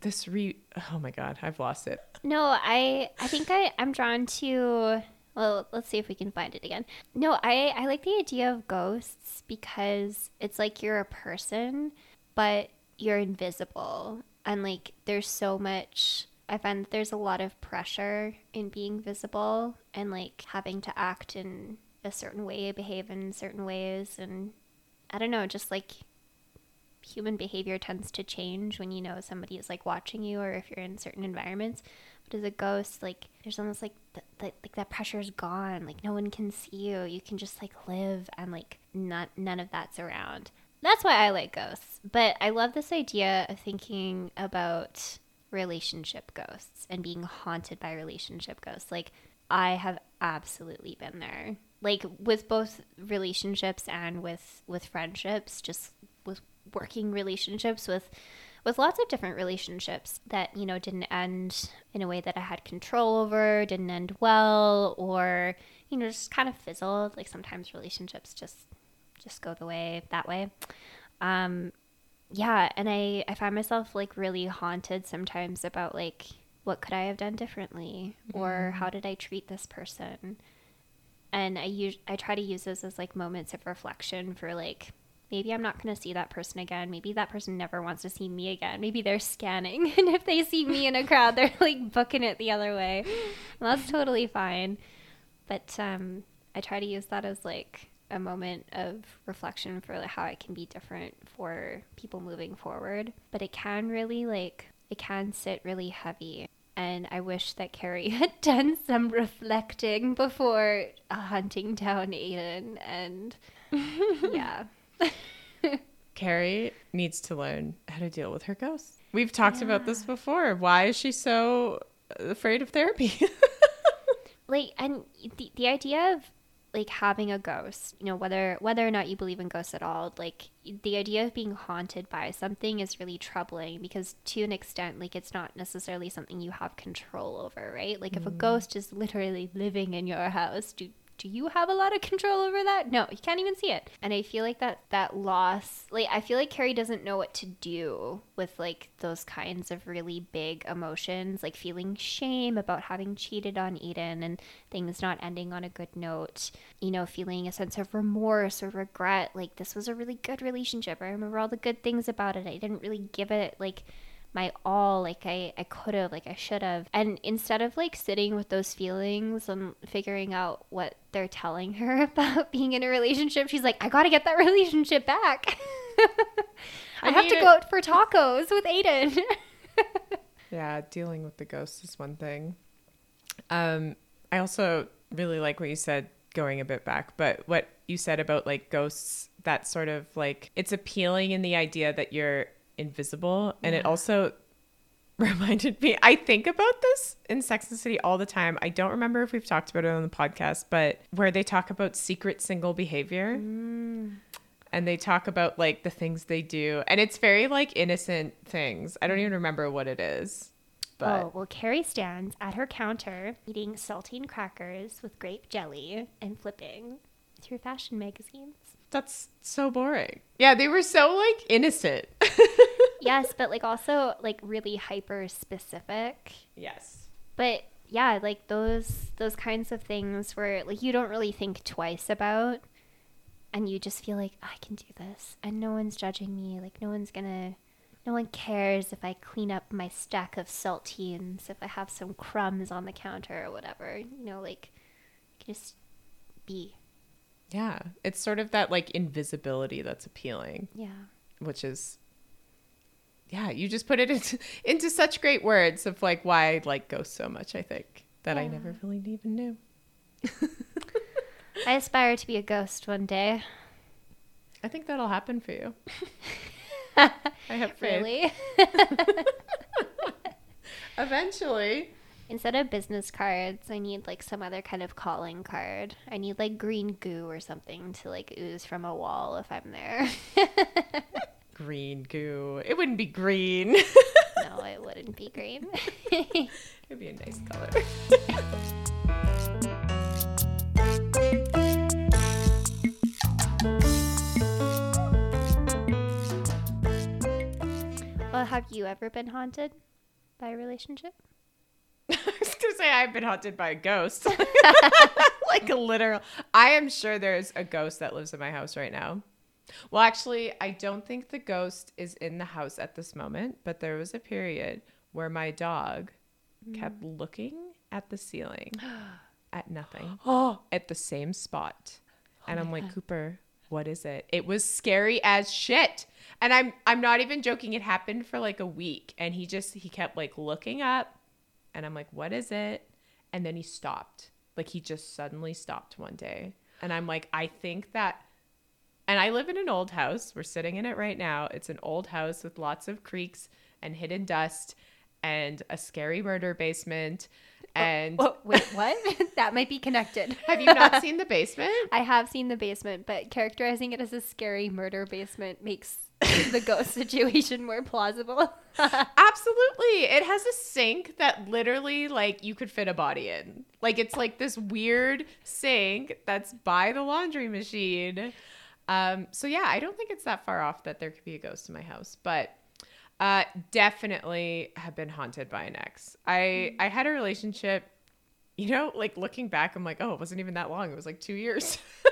this re oh my god i've lost it No, I I think I I'm drawn to well, let's see if we can find it again. No, I I like the idea of ghosts because it's like you're a person, but you're invisible. And like there's so much I find that there's a lot of pressure in being visible and like having to act in a certain way, behave in certain ways and I don't know, just like human behavior tends to change when you know somebody is like watching you or if you're in certain environments. But as a ghost, like there's almost like th- th- like that pressure is gone. Like no one can see you. You can just like live and like not none of that's around. That's why I like ghosts. But I love this idea of thinking about relationship ghosts and being haunted by relationship ghosts. Like I have absolutely been there. Like with both relationships and with with friendships, just with working relationships with with lots of different relationships that you know didn't end in a way that I had control over, didn't end well, or you know just kind of fizzled. Like sometimes relationships just just go the way that way. Um, yeah, and I I find myself like really haunted sometimes about like what could I have done differently, or how did I treat this person, and I use I try to use those as like moments of reflection for like maybe I'm not going to see that person again. Maybe that person never wants to see me again. Maybe they're scanning. And if they see me in a crowd, they're like booking it the other way. And that's totally fine. But um, I try to use that as like a moment of reflection for like, how it can be different for people moving forward. But it can really like, it can sit really heavy. And I wish that Carrie had done some reflecting before hunting down Aiden. And yeah. Carrie needs to learn how to deal with her ghosts. We've talked about this before. Why is she so afraid of therapy? like and the, the idea of like having a ghost you know whether whether or not you believe in ghosts at all like the idea of being haunted by something is really troubling because to an extent like it's not necessarily something you have control over right? Like if a mm. ghost is literally living in your house do do you have a lot of control over that? No, you can't even see it. And I feel like that that loss, like I feel like Carrie doesn't know what to do with like those kinds of really big emotions, like feeling shame about having cheated on Aiden and things not ending on a good note. You know, feeling a sense of remorse or regret, like this was a really good relationship. I remember all the good things about it. I didn't really give it like my all like I, I could have like i should have and instead of like sitting with those feelings and figuring out what they're telling her about being in a relationship she's like i gotta get that relationship back i, have mean, to go out for tacos with aiden yeah, dealing with the ghosts is one thing. Um, I also really like what you said going a bit back, but what you said about like ghosts, that sort of like it's appealing in the idea that you're invisible. And it also reminded me, I think about this in Sex and City all the time. I don't remember if we've talked about it on the podcast, but where they talk about secret single behavior. Mm. And they talk about like the things they do. And it's very like innocent things. I don't even mm. remember what it is. But oh well carrie stands at her counter eating saltine crackers with grape jelly and flipping through fashion magazines That's so boring. Yeah, they were so like innocent. yes but like also like really hyper specific. Yes. but yeah like those those kinds of things where like you don't really think twice about and you just feel like i can do this and no one's judging me like no one's gonna no one cares if i clean up my stack of saltines if i have some crumbs on the counter or whatever you know like just be. Yeah, it's sort of that like invisibility that's appealing, yeah. Which is yeah, you just put it into, into such great words of like why I like ghosts so much, I think, that I never really even knew. i aspire to be a ghost one day I think that'll happen for you. I have faith. really Eventually. Instead of business cards, I need like some other kind of calling card. I need like green goo or something to like ooze from a wall if I'm there. Green goo. It wouldn't be green. no, it wouldn't be green. It'd be a nice color. well, have you ever been haunted by a relationship? I was gonna say I've been haunted by a ghost. like a literal. I am sure there's a ghost that lives in my house right now. Well, actually, I don't think the ghost is in the house at this moment, but there was a period where my dog kept mm. looking at the ceiling at nothing. Oh, at the same spot. Oh, and I'm like, Cooper, what is it? It was scary as shit. And I'm I'm not even joking. It happened for like a week and he just he kept like looking up and I'm like, what is it? And then he stopped. Like he just suddenly stopped one day. And I'm like, I think that and I live in an old house. We're sitting in it right now. It's an old house with lots of creaks and hidden dust and a scary murder basement. Oh, and Oh, wait, what? that might be connected. have you not seen the basement? I have seen the basement, but characterizing it as a scary murder basement makes the ghost situation more plausible. Absolutely. It has a sink that literally like you could fit a body in. Like it's like this weird sink that's by the laundry machine. Um so yeah, I don't think it's that far off that there could be a ghost in my house, but uh definitely have been haunted by an ex. I I had a relationship you know, like looking back I'm like, "Oh, it wasn't even that long. It was like 2 years."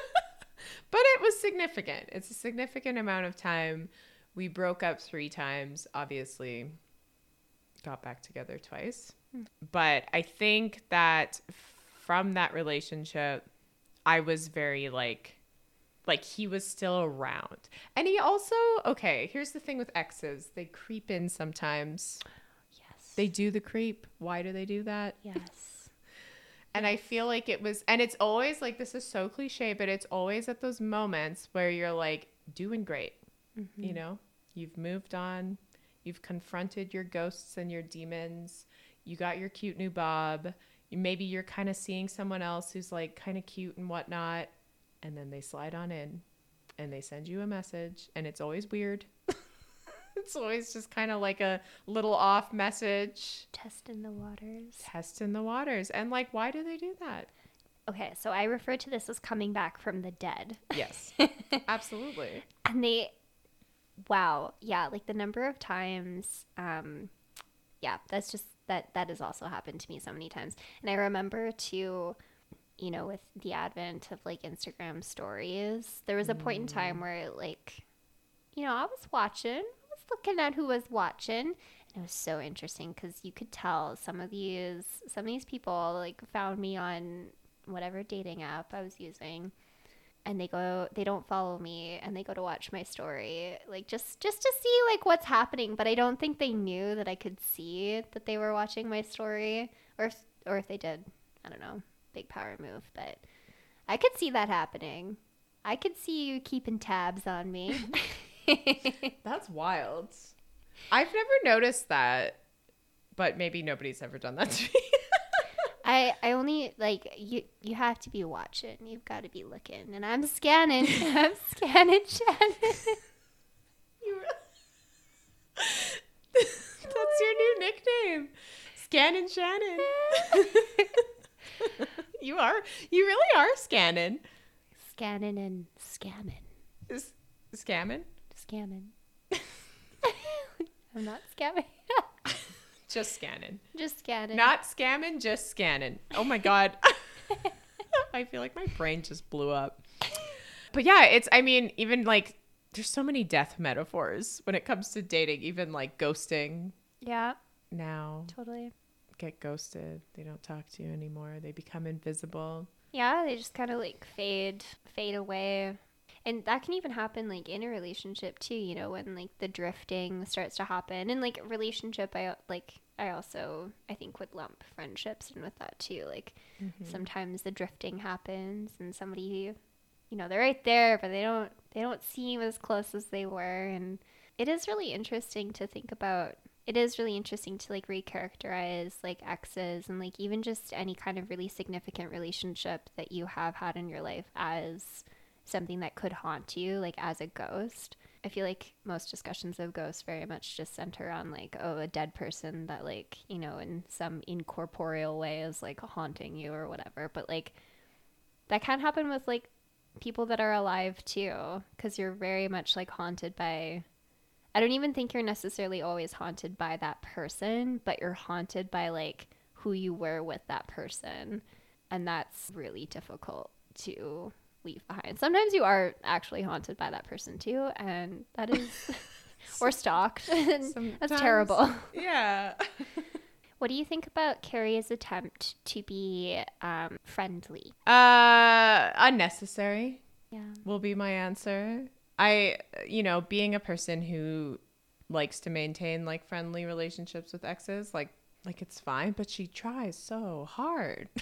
but it was significant. It's a significant amount of time. We broke up three times, obviously, got back together twice. But I think that from that relationship, I was very like, like he was still around. And he also, okay, here's the thing with exes they creep in sometimes. Yes. They do the creep. Why do they do that? yes. And I feel like it was, and it's always like this is so cliche, but it's always at those moments where you're like doing great. Mm-hmm. You know, you've moved on, you've confronted your ghosts and your demons, you got your cute new Bob. Maybe you're kind of seeing someone else who's like kind of cute and whatnot, and then they slide on in and they send you a message, and it's always weird. it's always just kind of like a little off message Testing the waters. testing the waters. And like, why do they do that? Okay, so I refer to this as coming back from the dead. Yes, absolutely. and they wow yeah like the number of times um yeah that's just that that has also happened to me so many times and i remember too you know with the advent of like instagram stories there was a point in time mm. where like you know i was watching i was looking at who was watching and it was so interesting because you could tell some of these some of these people like found me on whatever dating app i was using and they go they don't follow me and they go to watch my story like just just to see like what's happening but i don't think they knew that i could see that they were watching my story or if, or if they did i don't know big power move but i could see that happening i could see you keeping tabs on me That's wild. I've never noticed that, but maybe nobody's ever done that to me. I, I only like you you have to be watching you've got to be looking and i'm scanning i'm scanning shannon You That's your new nickname. Scanning Shannon. you are. You really are scanning. scanning and scamming Is scamming? scamming i'm not scamming Just scanning. Just scanning. Not scamming, just scanning. Oh my god. I feel like my brain just blew up. But yeah, it's I mean, even like there's so many death metaphors when it comes to dating, even like ghosting yeah, now. totally. Get ghosted. They don't talk to you anymore. They become invisible. Yeah, they just kind of like fade, fade away. And that can even happen like in a relationship too, you know, when like the drifting starts to happen. And like a relationship I like I also I think would lump friendships in with that too. Like mm-hmm. sometimes the drifting happens and somebody you know, they're right there but they don't they don't seem as close as they were and it is really interesting to think about it is really interesting to like recharacterize like exes and like even just any kind of really significant relationship that you have had in your life as something that could haunt you like as a ghost. I feel like most discussions of ghosts very much just center on like oh a dead person that like you know in some incorporeal way is like haunting you or whatever. But like that can happen with like people that are alive too because you're very much like haunted by I don't even think you're necessarily always haunted by that person, but you're haunted by like who you were with that person. And that's really difficult to leave behind. Sometimes you are actually haunted by that person too, and that is or stalked. and that's terrible. Yeah. What do you think about Carrie's attempt to be um, friendly? uh unnecessary. Yeah. will be my answer. I, you know, being a person who likes to maintain like friendly relationships with exes, like like it's fine, but she tries so hard.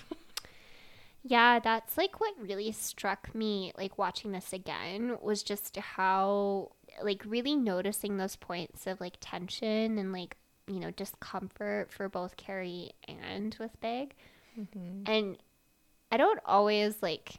Yeah, that's like what really struck me like watching this again was just how like really noticing those points of like tension and like you know discomfort for both Carrie and with Big. Mm-hmm. And I don't always like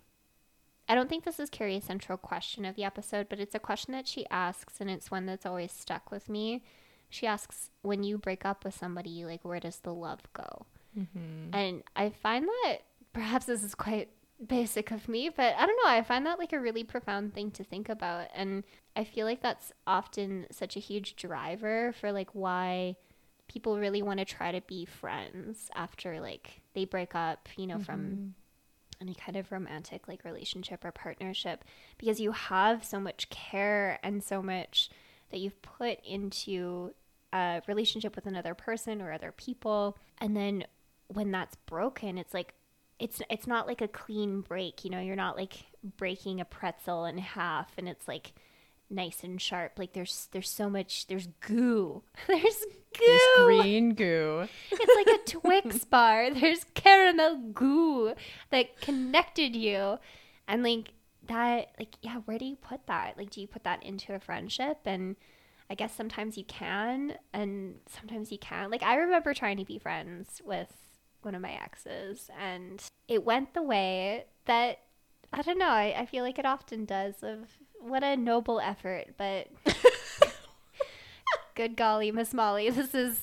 I don't think this is Carrie's central question of the episode, but it's a question that she asks and it's one that's always stuck with me. She asks when you break up with somebody like where does the love go? Mm-hmm. And I find that perhaps this is quite basic of me, but I don't know. I find that like a really profound thing to think about. And I feel like that's often such a huge driver for like why people really want to try to be friends after like they break up, you know, from mm-hmm. Any kind of romantic like relationship or partnership because you have so much care and so much that you've put into a relationship with another person or other people. And then when that's broken it's like it's it's not like a clean break you know? You're not like breaking a pretzel in half and it's like nice and sharp like there's there's so much there's goo there's goo There's green goo. it's like a Twix bar. There's caramel goo that connected you. And like that, like, yeah, where do you put that? Like, do you put that into a friendship? And I guess sometimes you can, and sometimes you can't. Like, I remember trying to be friends with one of my exes, and it went the way that I don't know. I, I feel like it often does. Of what a noble effort, but good golly, Miss Molly, this is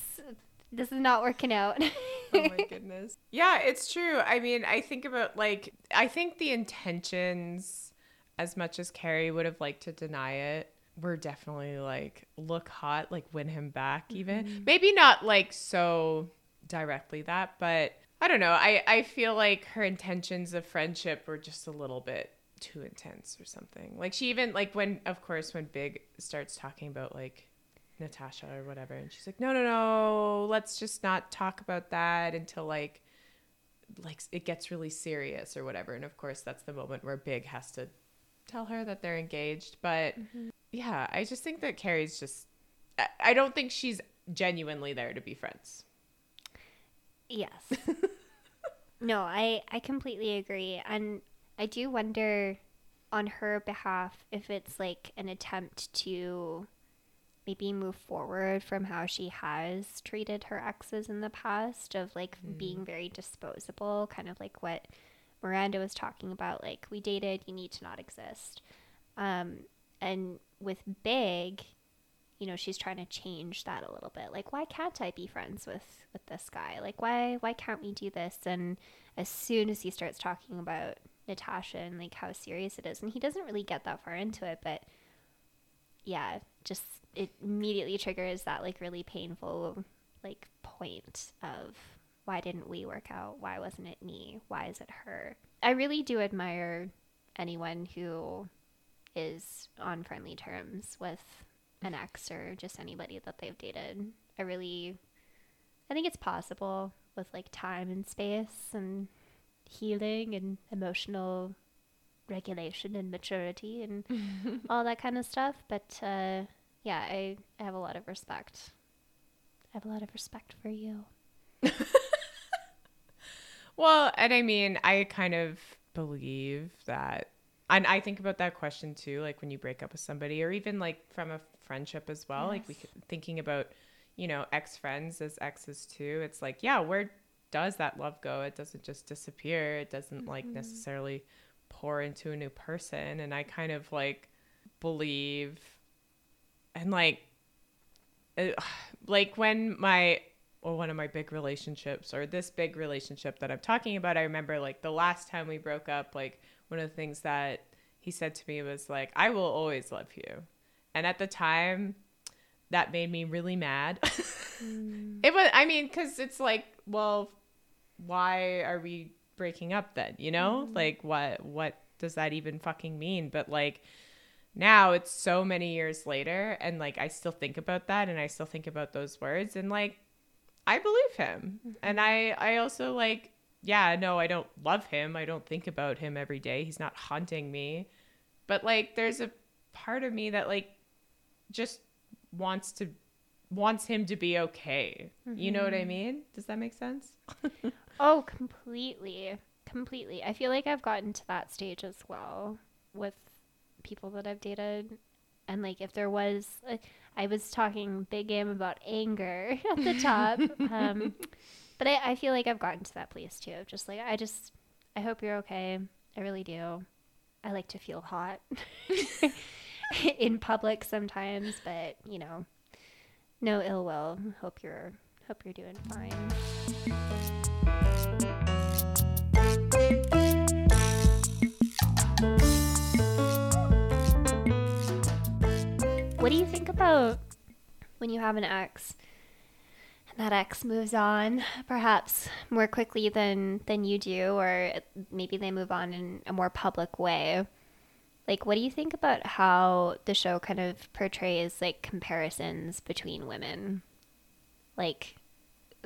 this is not working out. oh my goodness. Yeah, it's true. I mean, I think about like I think the intentions as much as Carrie would have liked to deny it were definitely like look hot, like win him back even. Mm-hmm. Maybe not like so directly that, but I don't know. I I feel like her intentions of friendship were just a little bit too intense or something. Like she even like when of course when Big starts talking about like Natasha or whatever. And she's like, no, no, no, let's just not talk about that until like, like it gets really serious or whatever. And of course, that's the moment where Big has to tell her that they're engaged. But mm-hmm. yeah, I just think that Carrie's just, I, I don't think she's genuinely there to be friends. Yes. no, I I completely agree, and I do wonder on her behalf if it's like an attempt to maybe move forward from how she has treated her exes in the past of like being very disposable, kind of like what Miranda was talking about like we dated, you need to not exist. Um and with Big, you know she's trying to change that a little bit. Like why can't i be friends with with this guy? Like why why can't we do this? And as soon as he starts talking about natasha and like how serious it is. And he doesn't really get that far into it but yeah just it immediately triggers that like really painful like point of why didn't we work out? Why wasn't it me? Why is it her? I really do admire anyone who is on friendly terms with an ex or just anybody that they've dated. I really I think it's possible with like time and space and healing and emotional regulation and maturity and all that kind of stuff. But uh, yeah, I, I have a lot of respect. I have a lot of respect for you. Well, and I mean, I kind of believe that, and I think about that question too, like when you break up with somebody, or even like from a friendship as well. Like we could, thinking about, you know, ex friends as exes too. It's like, yeah, where does that love go? It doesn't just disappear. It doesn't like necessarily pour into a new person. And I kind of like believe, and like, uh, like when my or one of my big relationships or this big relationship that I'm talking about, I remember like the last time we broke up, like one of the things that he said to me was like, I will always love you. And at the time, that made me really mad. It was, I mean, because it's like, well, why are we breaking up then? You know, mm-hmm. like what what does that even fucking mean? But like now it's so many years later, and like I still think about that, and I still think about those words, and like I believe him, mm-hmm. and I I also like yeah no I don't love him. I don't think about him every day. He's not haunting me, but like there's a part of me that like just wants to wants him to be okay. You know what I mean? Does that make sense? Oh, completely. Completely. I feel like I've gotten to that stage as well with people that I've dated. And like if there was like, I was talking big game about anger at the top. um but I, I feel like I've gotten to that place too. Just like I just I hope you're okay. I really do. I like to feel hot in public sometimes, but you know, no ill will. Hope you're hope you're doing fine. What do you think about when you have an ex and that ex moves on, perhaps more quickly than than you do, or maybe they move on in a more public way. Like, what do you think about how the show kind of portrays like comparisons between women, like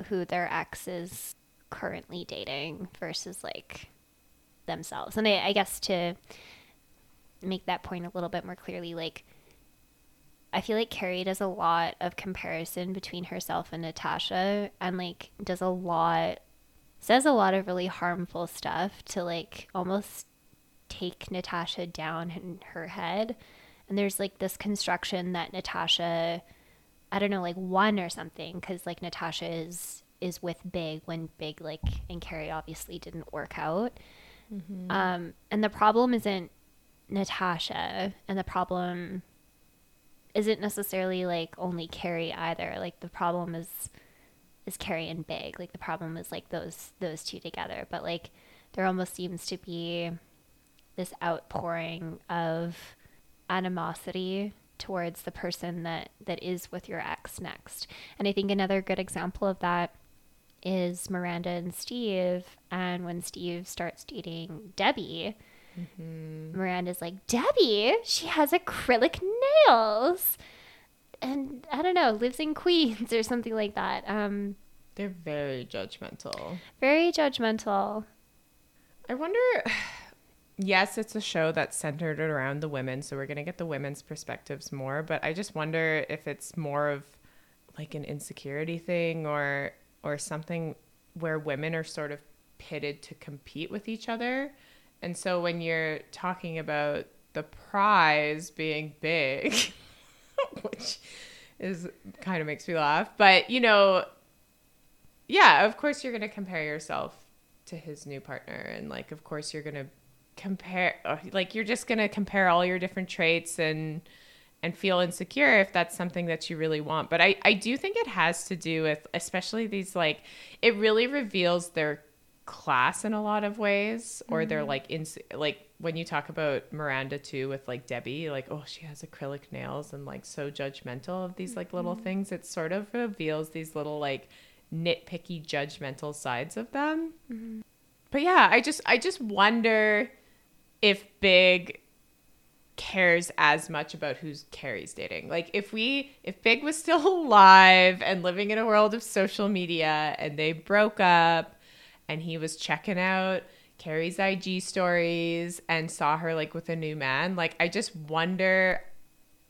who their ex is currently dating versus like themselves? And I, I guess to make that point a little bit more clearly, like I feel like Carrie does a lot of comparison between herself and Natasha and like does a lot says a lot of really harmful stuff to like almost take Natasha down in her head. And there's like this construction that Natasha I don't know like won or something cuz like Natasha is is with Big when Big like and Carrie obviously didn't work out. Mm-hmm. Um and the problem isn't Natasha and the problem isn't necessarily like only Carrie either. Like the problem is is Carrie and Big. Like the problem is like those those two together. But like there almost seems to be this outpouring of animosity towards the person that that is with your ex next. And I think another good example of that is Miranda and Steve and when Steve starts dating Debbie Mm-hmm. Miranda's like, Debbie, she has acrylic nails. And I don't know, lives in Queens or something like that. Um, They're very judgmental. Very judgmental. I wonder. Yes, it's a show that's centered around the women, so we're going to get the women's perspectives more. But I just wonder if it's more of like an insecurity thing or or something where women are sort of pitted to compete with each other and so when you're talking about the prize being big, which is kind of makes me laugh, but you know, yeah, of course you're going to compare yourself to his new partner and like of course you're going to compare like you're just going to compare all your different traits and and feel insecure if that's something that you really want. But I, I do think it has to do with, especially these, like, it really reveals their class in a lot of ways or mm-hmm. they're like in like when you talk about Miranda too with like Debbie like oh she has acrylic nails and like so judgmental of these like little mm-hmm. things it sort of reveals these little like nitpicky judgmental sides of them mm-hmm. but yeah I just I just wonder if Big cares as much about who's Carrie's dating. Like if we if Big was still alive and living in a world of social media and they broke up and he was checking out Carrie's IG stories and saw her like with a new man. Like I just wonder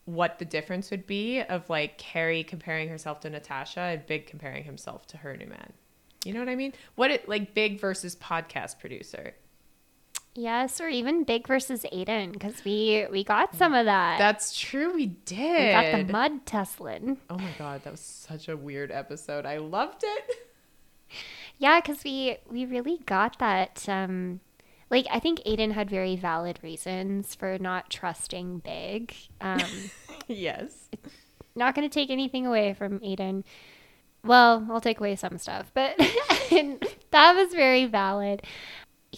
what the difference would be of like Carrie comparing herself to Natasha and Big comparing himself to her new man. You know what I mean? What it like Big versus podcast producer. Yes, or even Big versus Aiden, because we we got some of that. That's true, we did. We got the mud Teslin. Oh my god, that was such a weird episode. I loved it. Yeah, because we we really got that. Um, like I think Aiden had very valid reasons for not trusting Big. Um, yes. Not going to take anything away from Aiden. Well, I'll take away some stuff, but that was very valid.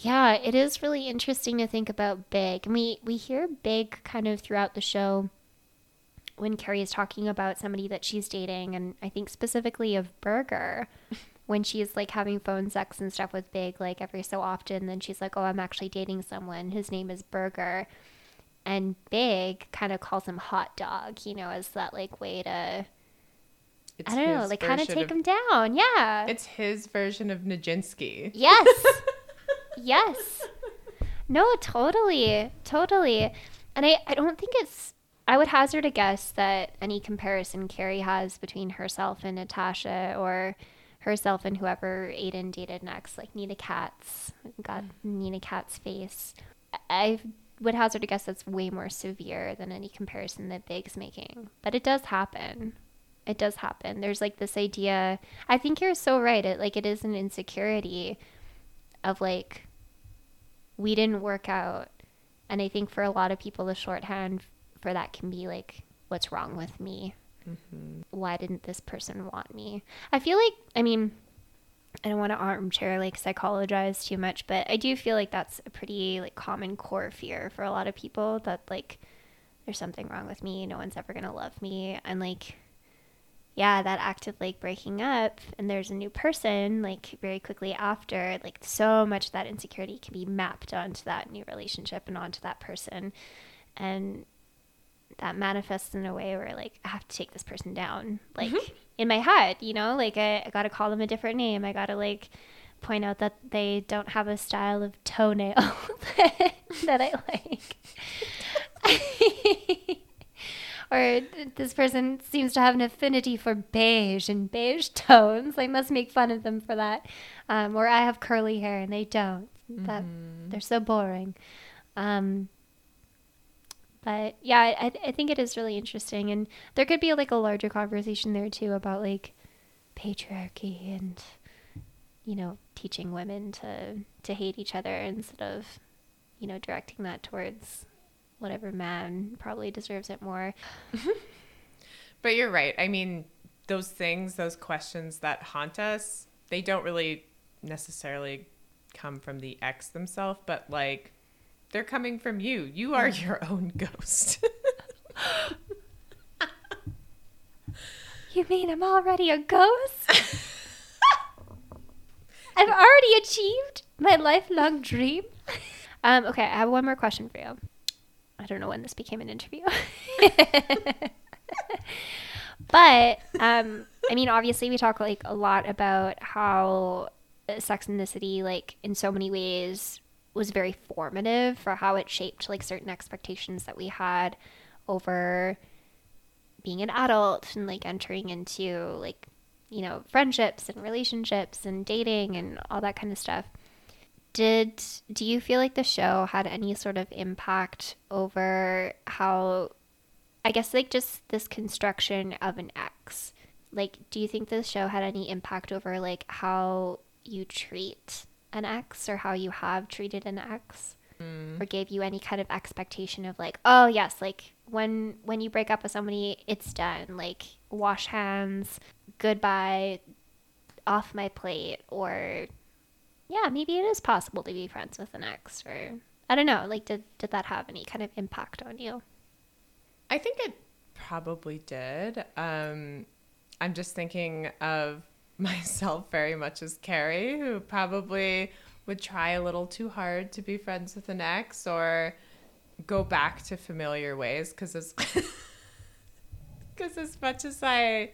Yeah, it is really interesting to think about Big. we we hear Big kind of throughout the show when Carrie is talking about somebody that she's dating, and I think specifically of Berger when she's like having phone sex and stuff with Big, like every so often, then she's like, Oh, I'm actually dating someone. His name is Berger. And Big kind of calls him Hot Dog, you know, as that like way to. It's I don't know, like kind of take him down. Yeah. It's his version of Nijinsky. Yes. yes. No, totally. Totally. And I, I don't think it's I would hazard a guess that any comparison Carrie has between herself and Natasha or herself and whoever Aiden dated next, like Nina Katz, got Nina Katz face. I would hazard a guess that's way more severe than any comparison that Big's making. But it does happen. It does happen. There's like this idea. I think you're so right. It like it is an insecurity of like we didn't work out. And I think for a lot of people the shorthand for that can be like what's wrong with me Mm-hmm. Why didn't this person want me? I feel like, I mean, I don't want to armchair like psychologize too much, but I do feel like that's a pretty like common core fear for a lot of people that like there's something wrong with me, no one's ever going to love me and like yeah, that act of like breaking up and there's a new person like very quickly after, like so much of that insecurity can be mapped onto that new relationship and onto that person. And that manifests in a way where like I have to take this person down, like mm-hmm. in my head, you know, like I, I got to call them a different name. I got to like point out that they don't have a style of toenail that I like. or this person seems to have an affinity for beige and beige tones. I must make fun of them for that. Um, or I have curly hair and they don't. That they're so boring. Um, but yeah, I, I think it is really interesting, and there could be like a larger conversation there too about like patriarchy and you know teaching women to to hate each other instead of you know directing that towards whatever man probably deserves it more. But you're right. I mean, those things, those questions that haunt us, they don't really necessarily come from the ex themselves, but like they're coming from you. You are your own ghost. You mean I'm already a ghost? I've already achieved my lifelong dream. Um, okay, I have one more question for you. I don't know when this became an interview. but um, I mean, obviously, we talk like a lot about how Sex in the City, like in so many ways, was very formative for how it shaped like certain expectations that we had over being an adult and like entering into like you know friendships and relationships and dating and all that kind of stuff did do you feel like the show had any sort of impact over how i guess like just this construction of an ex? Like do you think the show had any impact over like how you treat an ex or how you have treated an ex? Mm. Or gave you any kind of expectation of like oh yes like when when you break up with somebody it's done. Like wash hands goodbye off my plate or yeah maybe it is possible to be friends with an ex or i don't know like did did that have any kind of impact on you I think it probably did. Um, I'm just thinking of myself very much as Carrie, who probably would try a little too hard to be friends with an ex or go back to familiar ways because as because as much as I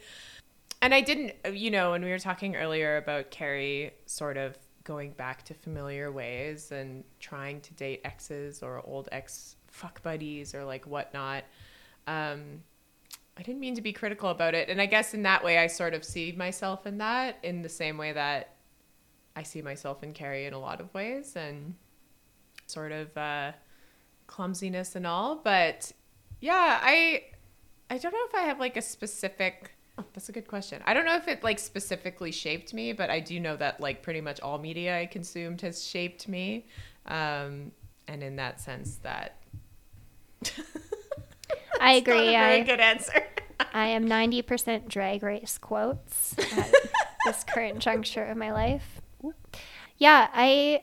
and I didn't, you know, when we were talking earlier about Carrie sort of going back to familiar ways and trying to date exes or old ex fuck buddies or like whatnot. Um, I didn't mean to be critical about it. And I guess in that way, I sort of see myself in that in the same way that I see myself in Carrie in a lot of ways and sort of uh, clumsiness and all. But yeah, I I don't know if I have like a specific. Oh, that's a good question. I don't know if it like specifically shaped me, but I do know that like pretty much all media I consumed has shaped me, um, and in that sense, that i It's not a agree very I, good answer. I am 90% drag race quotes at this current juncture of my life. Yeah, I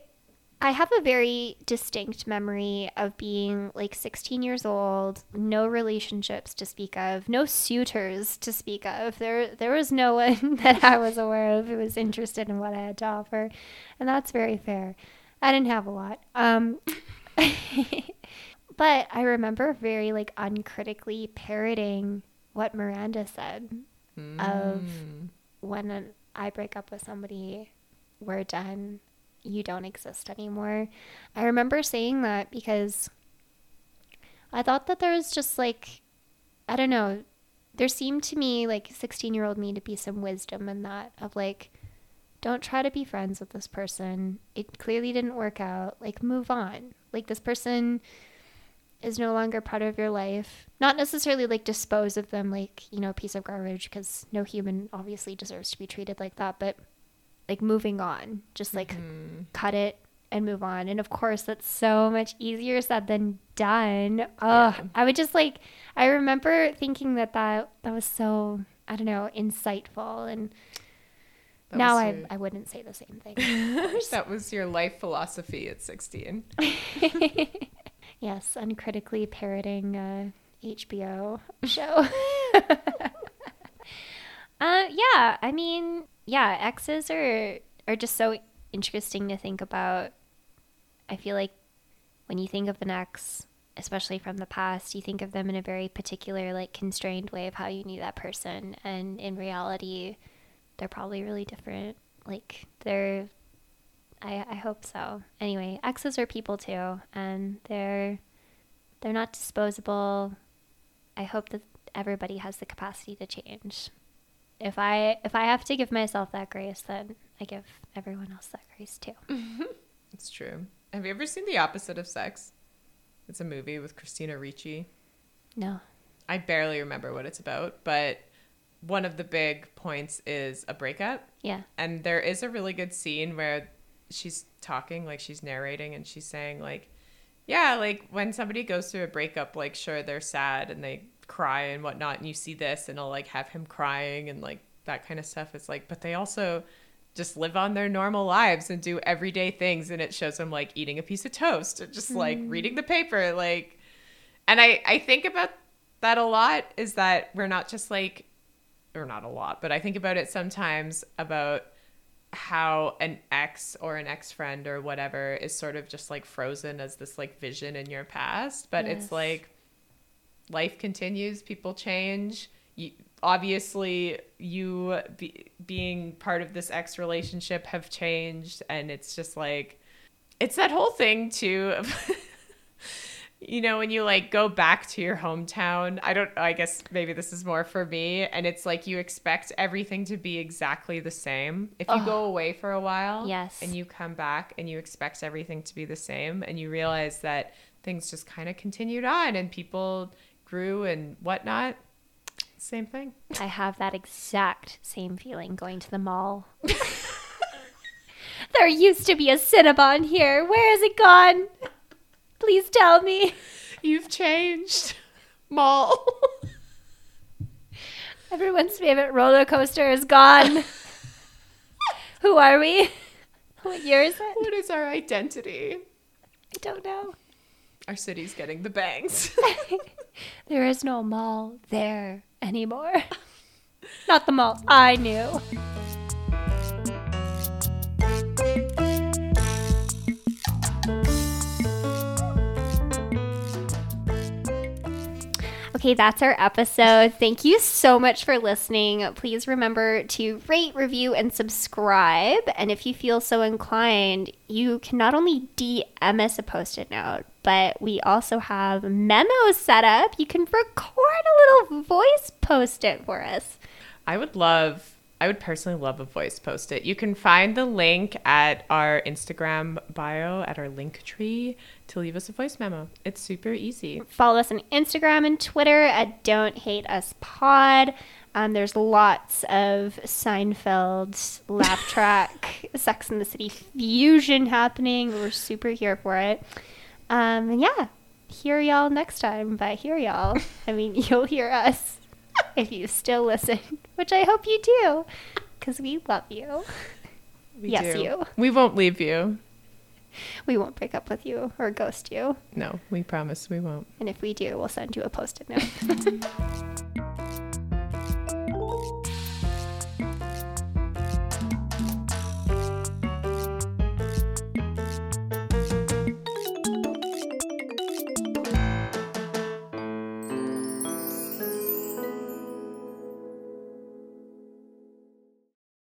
I have a very distinct memory of being like 16 years old, no relationships to speak of, no suitors to speak of. There there was no one that I was aware of who was interested in what I had to offer, and that's very fair. I didn't have a lot. Um but I remember very like uncritically parroting what Miranda said of Mm. when I break up with somebody, we're done. You don't exist anymore. I remember saying that because I thought that there was just like, I don't know, there seemed to me like 16 year old me to be some wisdom in that of like, don't try to be friends with this person. It clearly didn't work out. Like, move on. Like, this person is no longer part of your life. Not necessarily like dispose of them like, you know, a piece of garbage because no human obviously deserves to be treated like that, but like moving on. Just like cut it and move on. And of course, that's so much easier said than done. Oh, I would just like I remember thinking that that that was so I don't know, insightful and That now I, your- I wouldn't say the same thing. that was your life philosophy at 16. yes, uncritically parroting a HBO show. Uh, yeah. I mean, yeah, exes are are just so interesting to think about. I feel like when you think of an ex, especially from the past, you think of them in a very particular, like constrained way of how you knew that person, and in reality, they're probably really different. Like they're, I I hope so. Anyway, exes are people too, and they're they're not disposable. I hope that everybody has the capacity to change. If I if I have to give myself that grace, then I give everyone else that grace too. It's true. Have you ever seen The Opposite of Sex? It's a movie with Christina Ricci. No. I barely remember what it's about, but one of the big points is a breakup. Yeah. And there is a really good scene where she's talking, like she's narrating, and she's saying, like, yeah, like when somebody goes through a breakup, like, sure, they're sad and they cry and whatnot, and you see this, and i'll like have him crying and like that kind of stuff. It's like, but they also just live on their normal lives and do everyday things, and it shows them like eating a piece of toast just like mm. reading the paper, like. And I I think about that a lot is that we're not just like or not a lot, but I think about it sometimes about how an ex or an ex friend or whatever is sort of just like frozen as this like vision in your past. But Yes. it's like life continues, people change. You, obviously, you be, being part of this ex relationship have changed, and it's just like it's that whole thing too. You know when you like go back to your hometown i don't i guess maybe this is more for me and it's like you expect everything to be exactly the same if you go away for a while Yes. and you come back and you expect everything to be the same and you realize that things just kind of continued on and people grew and whatnot same thing I have that exact same feeling going to the mall. there used to be a Cinnabon here. Where has it gone? Please tell me. you've changed mall Everyone's favorite roller coaster is gone. Who are we? What year is it? what is our identity I don't know. Our city's getting the bangs There is no mall there anymore. Not the mall I knew. Okay, that's our episode. Thank you so much for listening. Please remember to rate, review, and subscribe. And if you feel so inclined, you can not only DM us a post it note, but we also have memos set up. You can record a little voice post it for us. I would love, I would personally love a voice post it. You can find the link at our Instagram bio, at our link tree to leave us a voice memo. It's super easy. Follow us on Instagram and Twitter at Don't Hate Us Pod. Um, there's lots of Seinfeld, laugh track, Sex in the City fusion happening. We're super here for it. Um, and yeah, hear y'all next time. By hear y'all, I mean you'll hear us if you still listen, which I hope you do, because we love you. We Yes, do. you. We won't leave you. We won't break up with you or ghost you. No, we promise we won't. And if we do, we'll send you a post it note.